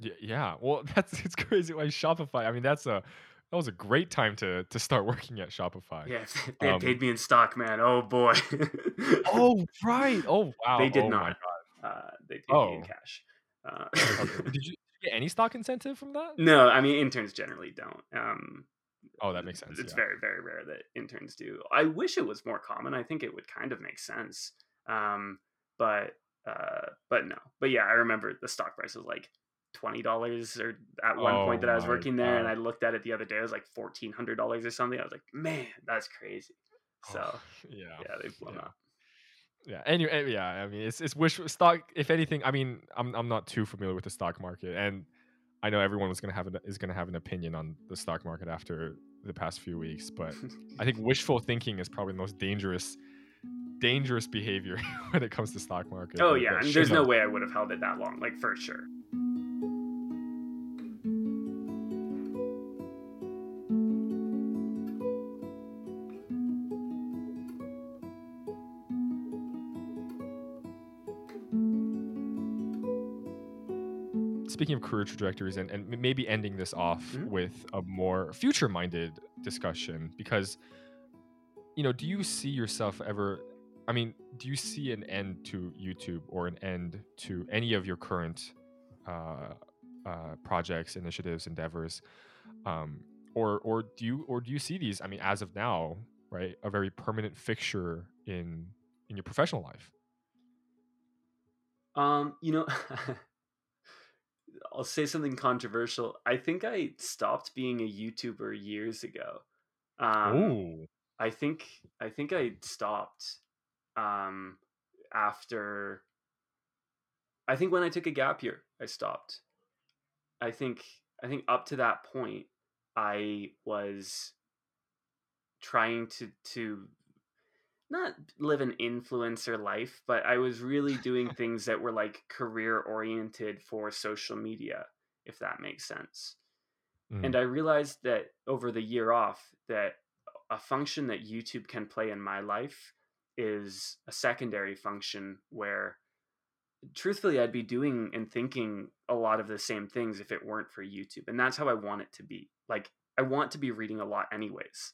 Yeah, yeah. Well, that's it's crazy. Like Shopify. I mean, that's a that was a great time to to start working at Shopify. Yeah, they um, paid me in stock, man. Oh boy. oh right. Oh wow. They did oh, not. Uh, they paid oh. me in oh. cash. Uh, okay. Did you get any stock incentive from that? No, I mean interns generally don't. Um, oh, that makes sense. It's yeah. very very rare that interns do. I wish it was more common. I think it would kind of make sense. Um, but uh, but no. But yeah, I remember the stock price was like twenty dollars or at one Oh point that I was working there, and I looked at it the other day. It was like fourteen hundred dollars or something. I was like, man, that's crazy. So Oh, yeah. yeah, they've blown yeah. up. Yeah. Anyway, yeah. I mean, it's it's wish stock. If anything, I mean, I'm I'm not too familiar with the stock market, and I know everyone was gonna have an, is gonna have an opinion on the stock market after the past few weeks, but I think wishful thinking is probably the most dangerous dangerous behavior when it comes to stock market. oh yeah, and there's no way I would have held it that long, like for sure. Speaking of career trajectories, and, and maybe ending this off Mhm. with a more future minded discussion, because, you know, do you see yourself ever? I mean, do you see an end to YouTube or an end to any of your current uh, uh, projects, initiatives, endeavors? Um, or, or do you or do you see these? I mean, as of now, right, a very permanent fixture in in your professional life. Um, you know, I'll say something controversial. I think I stopped being a YouTuber years ago. Um, oh, I think I think I stopped um after I think when I took a gap year, I stopped. I think I think up to that point I was trying to to not live an influencer life, but I was really doing things that were like career oriented for social media, if that makes sense. Mm. And I realized that over the year off that a function that YouTube can play in my life is a secondary function where truthfully I'd be doing and thinking a lot of the same things if it weren't for YouTube. And that's how I want it to be. Like I want to be reading a lot anyways.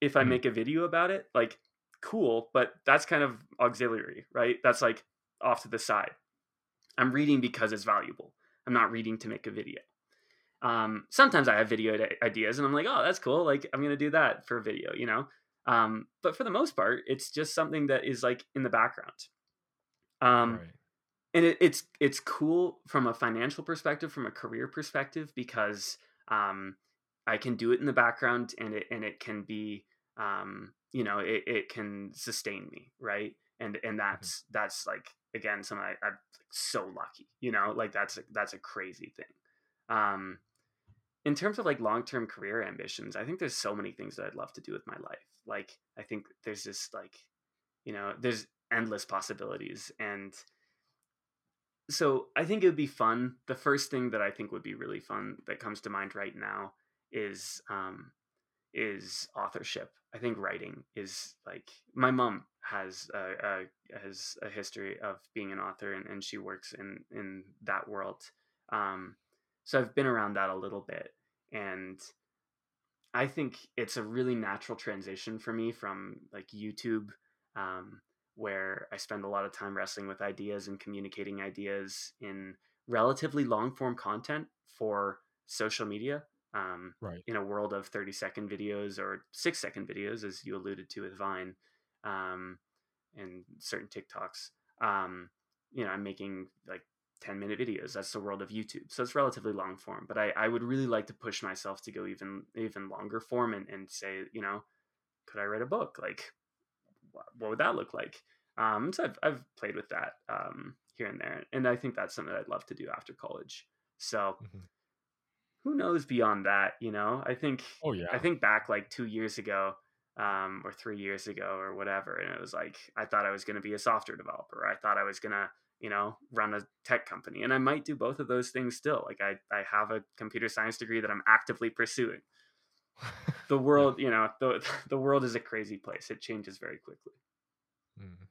If I Mm. make a video about it, like cool, but that's kind of auxiliary, right? That's like off to the side. I'm reading because it's valuable. I'm not reading to make a video. Um, sometimes I have video ideas and I'm like, oh, that's cool. Like I'm gonna do that for a video, you know. Um, but for the most part, it's just something that is like in the background. Um, right. and it, it's it's cool from a financial perspective, from a career perspective, because um, I can do it in the background, and it and it can be, um, you know, it, it can sustain me, right? And and that's that's like again, something I, I'm so lucky, you know, like that's a, that's a crazy thing. Um, in terms of like long term career ambitions, I think there's so many things that I'd love to do with my life. Like I think there's just like, you know, there's endless possibilities and so I think it would be fun. The first thing that I think would be really fun that comes to mind right now is um, is authorship. I think writing is like my mom has a, a has a history of being an author and, and she works in in that world. Um, so I've been around that a little bit, and I think it's a really natural transition for me from like YouTube. Um, where I spend a lot of time wrestling with ideas and communicating ideas in relatively long form content for social media. Um, Right. in a world of 30 second videos or six second videos, as you alluded to with Vine um, and certain TikToks. Um, you know, I'm making like 10 minute videos. That's the world of YouTube. So it's relatively long form, but I, I would really like to push myself to go even, even longer form and, and say, you know, could I write a book? Like, what, what would that look like? Um, so I've, I've played with that um, here and there. And I think that's something that I'd love to do after college. So Mhm. Who knows beyond that, you know, I think, Oh yeah. I think back like two years ago, um, or three years ago or whatever. And it was like, I thought I was going to be a software developer. I thought I was going to, you know, run a tech company. And I might do both of those things still. Like I, I have a computer science degree that I'm actively pursuing. The world, you know, the, the world is a crazy place. It changes very quickly. Mm.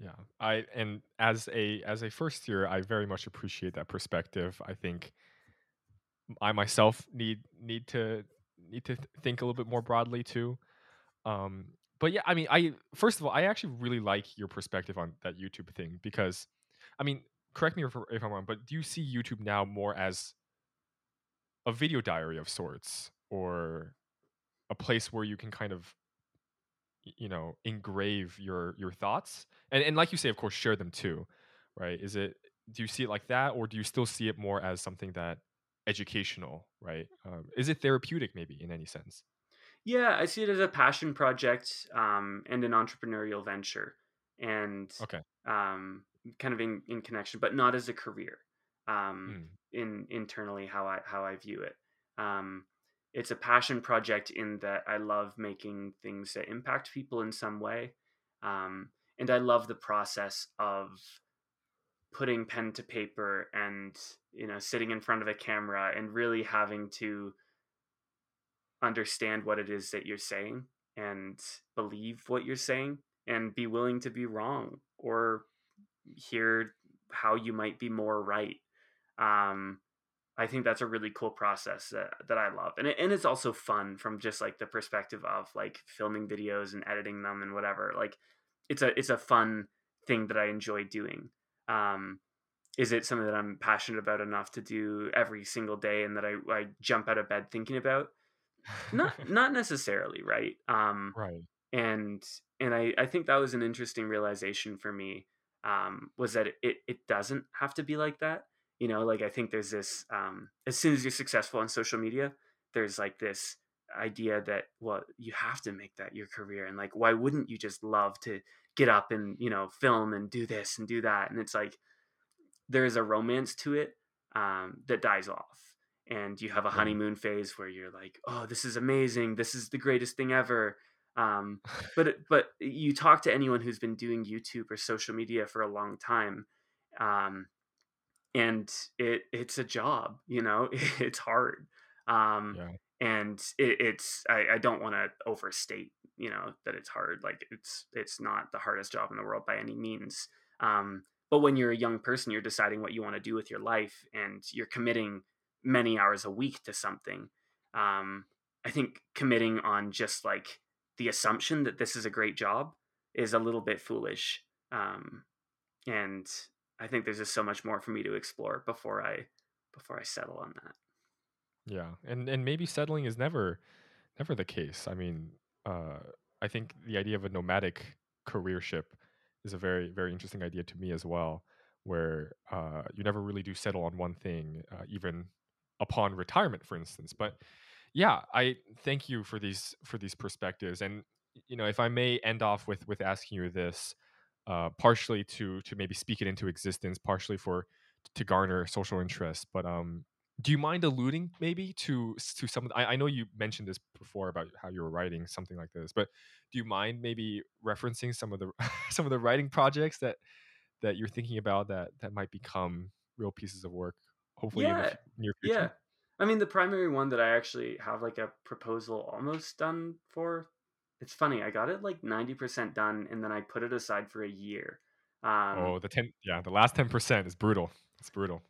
Yeah, I and as a as a first year, I very much appreciate that perspective. I think I myself need need to need to th- think a little bit more broadly too. Um, but yeah, I mean, I first of all, I actually really like your perspective on that YouTube thing because, I mean, correct me if, if I'm wrong, but do you see YouTube now more as a video diary of sorts, or a place where you can kind of you know engrave your your thoughts and and like you say of course share them too right is it do you see it like that or do you still see it more as something that educational right um, is it therapeutic maybe in any sense yeah i see it as a passion project um, and an entrepreneurial venture and okay um, kind of in, in connection but not as a career um, mm. in internally how i how i view it um, it's a passion project in that I love making things that impact people in some way. Um, and I love the process of putting pen to paper and you know sitting in front of a camera and really having to understand what it is that you're saying and believe what you're saying and be willing to be wrong or hear how you might be more right um, I think that's a really cool process that, that I love. And, it, and it's also fun from just like the perspective of like filming videos and editing them and whatever. Like it's a, it's a fun thing that I enjoy doing. Um, is it something that I'm passionate about enough to do every single day and that I, I jump out of bed thinking about? Not, not necessarily. Right. Um, right. And, and I, I think that was an interesting realization for me. Um, was that it, it doesn't have to be like that you know like i think there's this um, as soon as you're successful on social media there's like this idea that well you have to make that your career and like why wouldn't you just love to get up and you know film and do this and do that and it's like there is a romance to it um, that dies off and you have a honeymoon phase where you're like oh this is amazing this is the greatest thing ever um, but but you talk to anyone who's been doing youtube or social media for a long time um, and it it's a job you know it's hard um yeah. and it, it's i, I don't want to overstate you know that it's hard like it's it's not the hardest job in the world by any means um but when you're a young person you're deciding what you want to do with your life and you're committing many hours a week to something um i think committing on just like the assumption that this is a great job is a little bit foolish um and I think there's just so much more for me to explore before I before I settle on that. Yeah, and and maybe settling is never never the case. I mean, uh, I think the idea of a nomadic careership is a very very interesting idea to me as well, where uh, you never really do settle on one thing, uh, even upon retirement, for instance. But yeah, I thank you for these for these perspectives, and you know, if I may end off with with asking you this uh, partially to to maybe speak it into existence, partially for to garner social interest. But um, do you mind alluding maybe to to some? Of the, I, I know you mentioned this before about how you were writing something like this, but do you mind maybe referencing some of the some of the writing projects that that you're thinking about that that might become real pieces of work, hopefully yeah. in the near future? Yeah. I mean, the primary one that I actually have like a proposal almost done for it's funny. I got it like 90% done and then I put it aside for a year. Um, oh, the 10, yeah, the last 10% is brutal. It's brutal.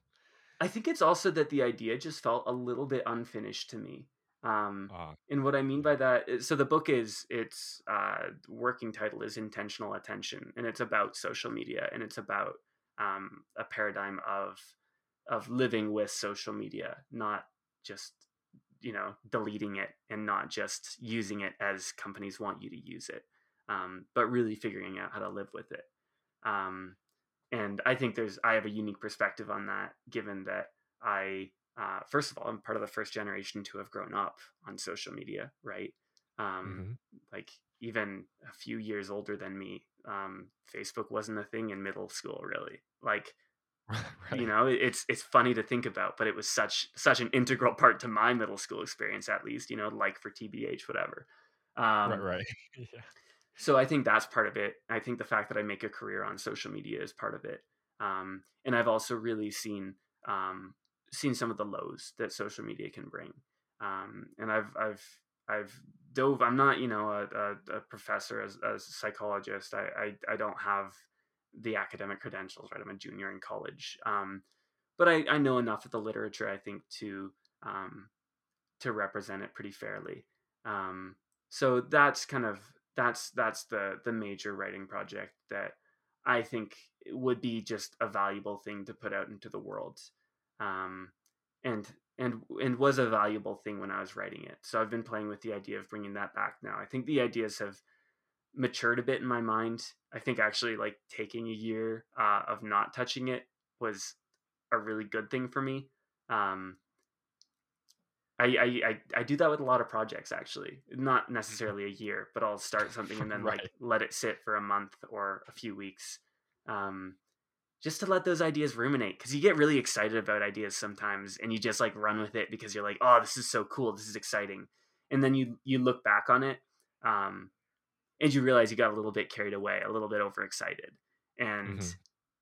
I think it's also that the idea just felt a little bit unfinished to me. Um, uh, and what I mean by that is, so the book is, its uh, working title is Intentional Attention, and it's about social media and it's about um, a paradigm of, of living with social media, not just you know deleting it and not just using it as companies want you to use it um, but really figuring out how to live with it um, and i think there's i have a unique perspective on that given that i uh, first of all i'm part of the first generation to have grown up on social media right um, mm-hmm. like even a few years older than me um, facebook wasn't a thing in middle school really like right. you know it's it's funny to think about but it was such such an integral part to my middle school experience at least you know like for tbh whatever um, right right yeah. So i think that's part of it i think the fact that i make a career on social media is part of it um, and i've also really seen um, seen some of the lows that social media can bring um, and i've i've i've dove i'm not you know a, a, a professor as, as a psychologist I, I i don't have the academic credentials, right? I'm a junior in college. Um, but I, I know enough of the literature, I think, to um, to represent it pretty fairly. Um, so that's kind of that's that's the the major writing project that I think would be just a valuable thing to put out into the world. Um, and and and was a valuable thing when I was writing it. So I've been playing with the idea of bringing that back now. I think the ideas have matured a bit in my mind. I think actually like taking a year uh, of not touching it was a really good thing for me. Um, I, I, I, I do that with a lot of projects actually not necessarily a year but i'll start something and then right. like let it sit for a month or a few weeks um, just to let those ideas ruminate because you get really excited about ideas sometimes and you just like run with it because you're like oh this is so cool this is exciting and then you you look back on it um, and you realize you got a little bit carried away a little bit overexcited and mm-hmm.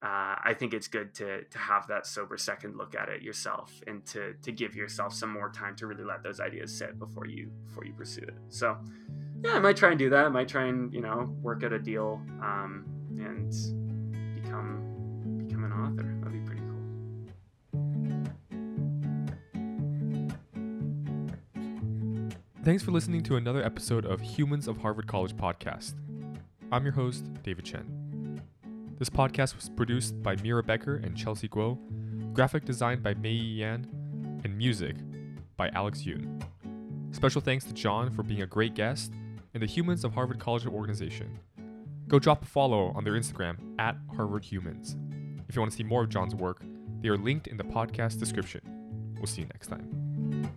Uh, i think it's good to to have that sober second look at it yourself and to to give yourself some more time to really let those ideas sit before you before you pursue it so yeah i might try and do that i might try and you know work out a deal um, and become become an author. That'd be pretty cool. Thanks for listening to another episode of Humans of Harvard College podcast. I'm your host, David Chen. This podcast was produced by Mira Becker and Chelsea Guo, graphic design by Mei Yan, and music by Alex Yoon. Special thanks to John for being a great guest and the Humans of Harvard College organization go drop a follow on their Instagram at Harvard Humans. If you want to see more of John's work, they are linked in the podcast description. We'll see you next time.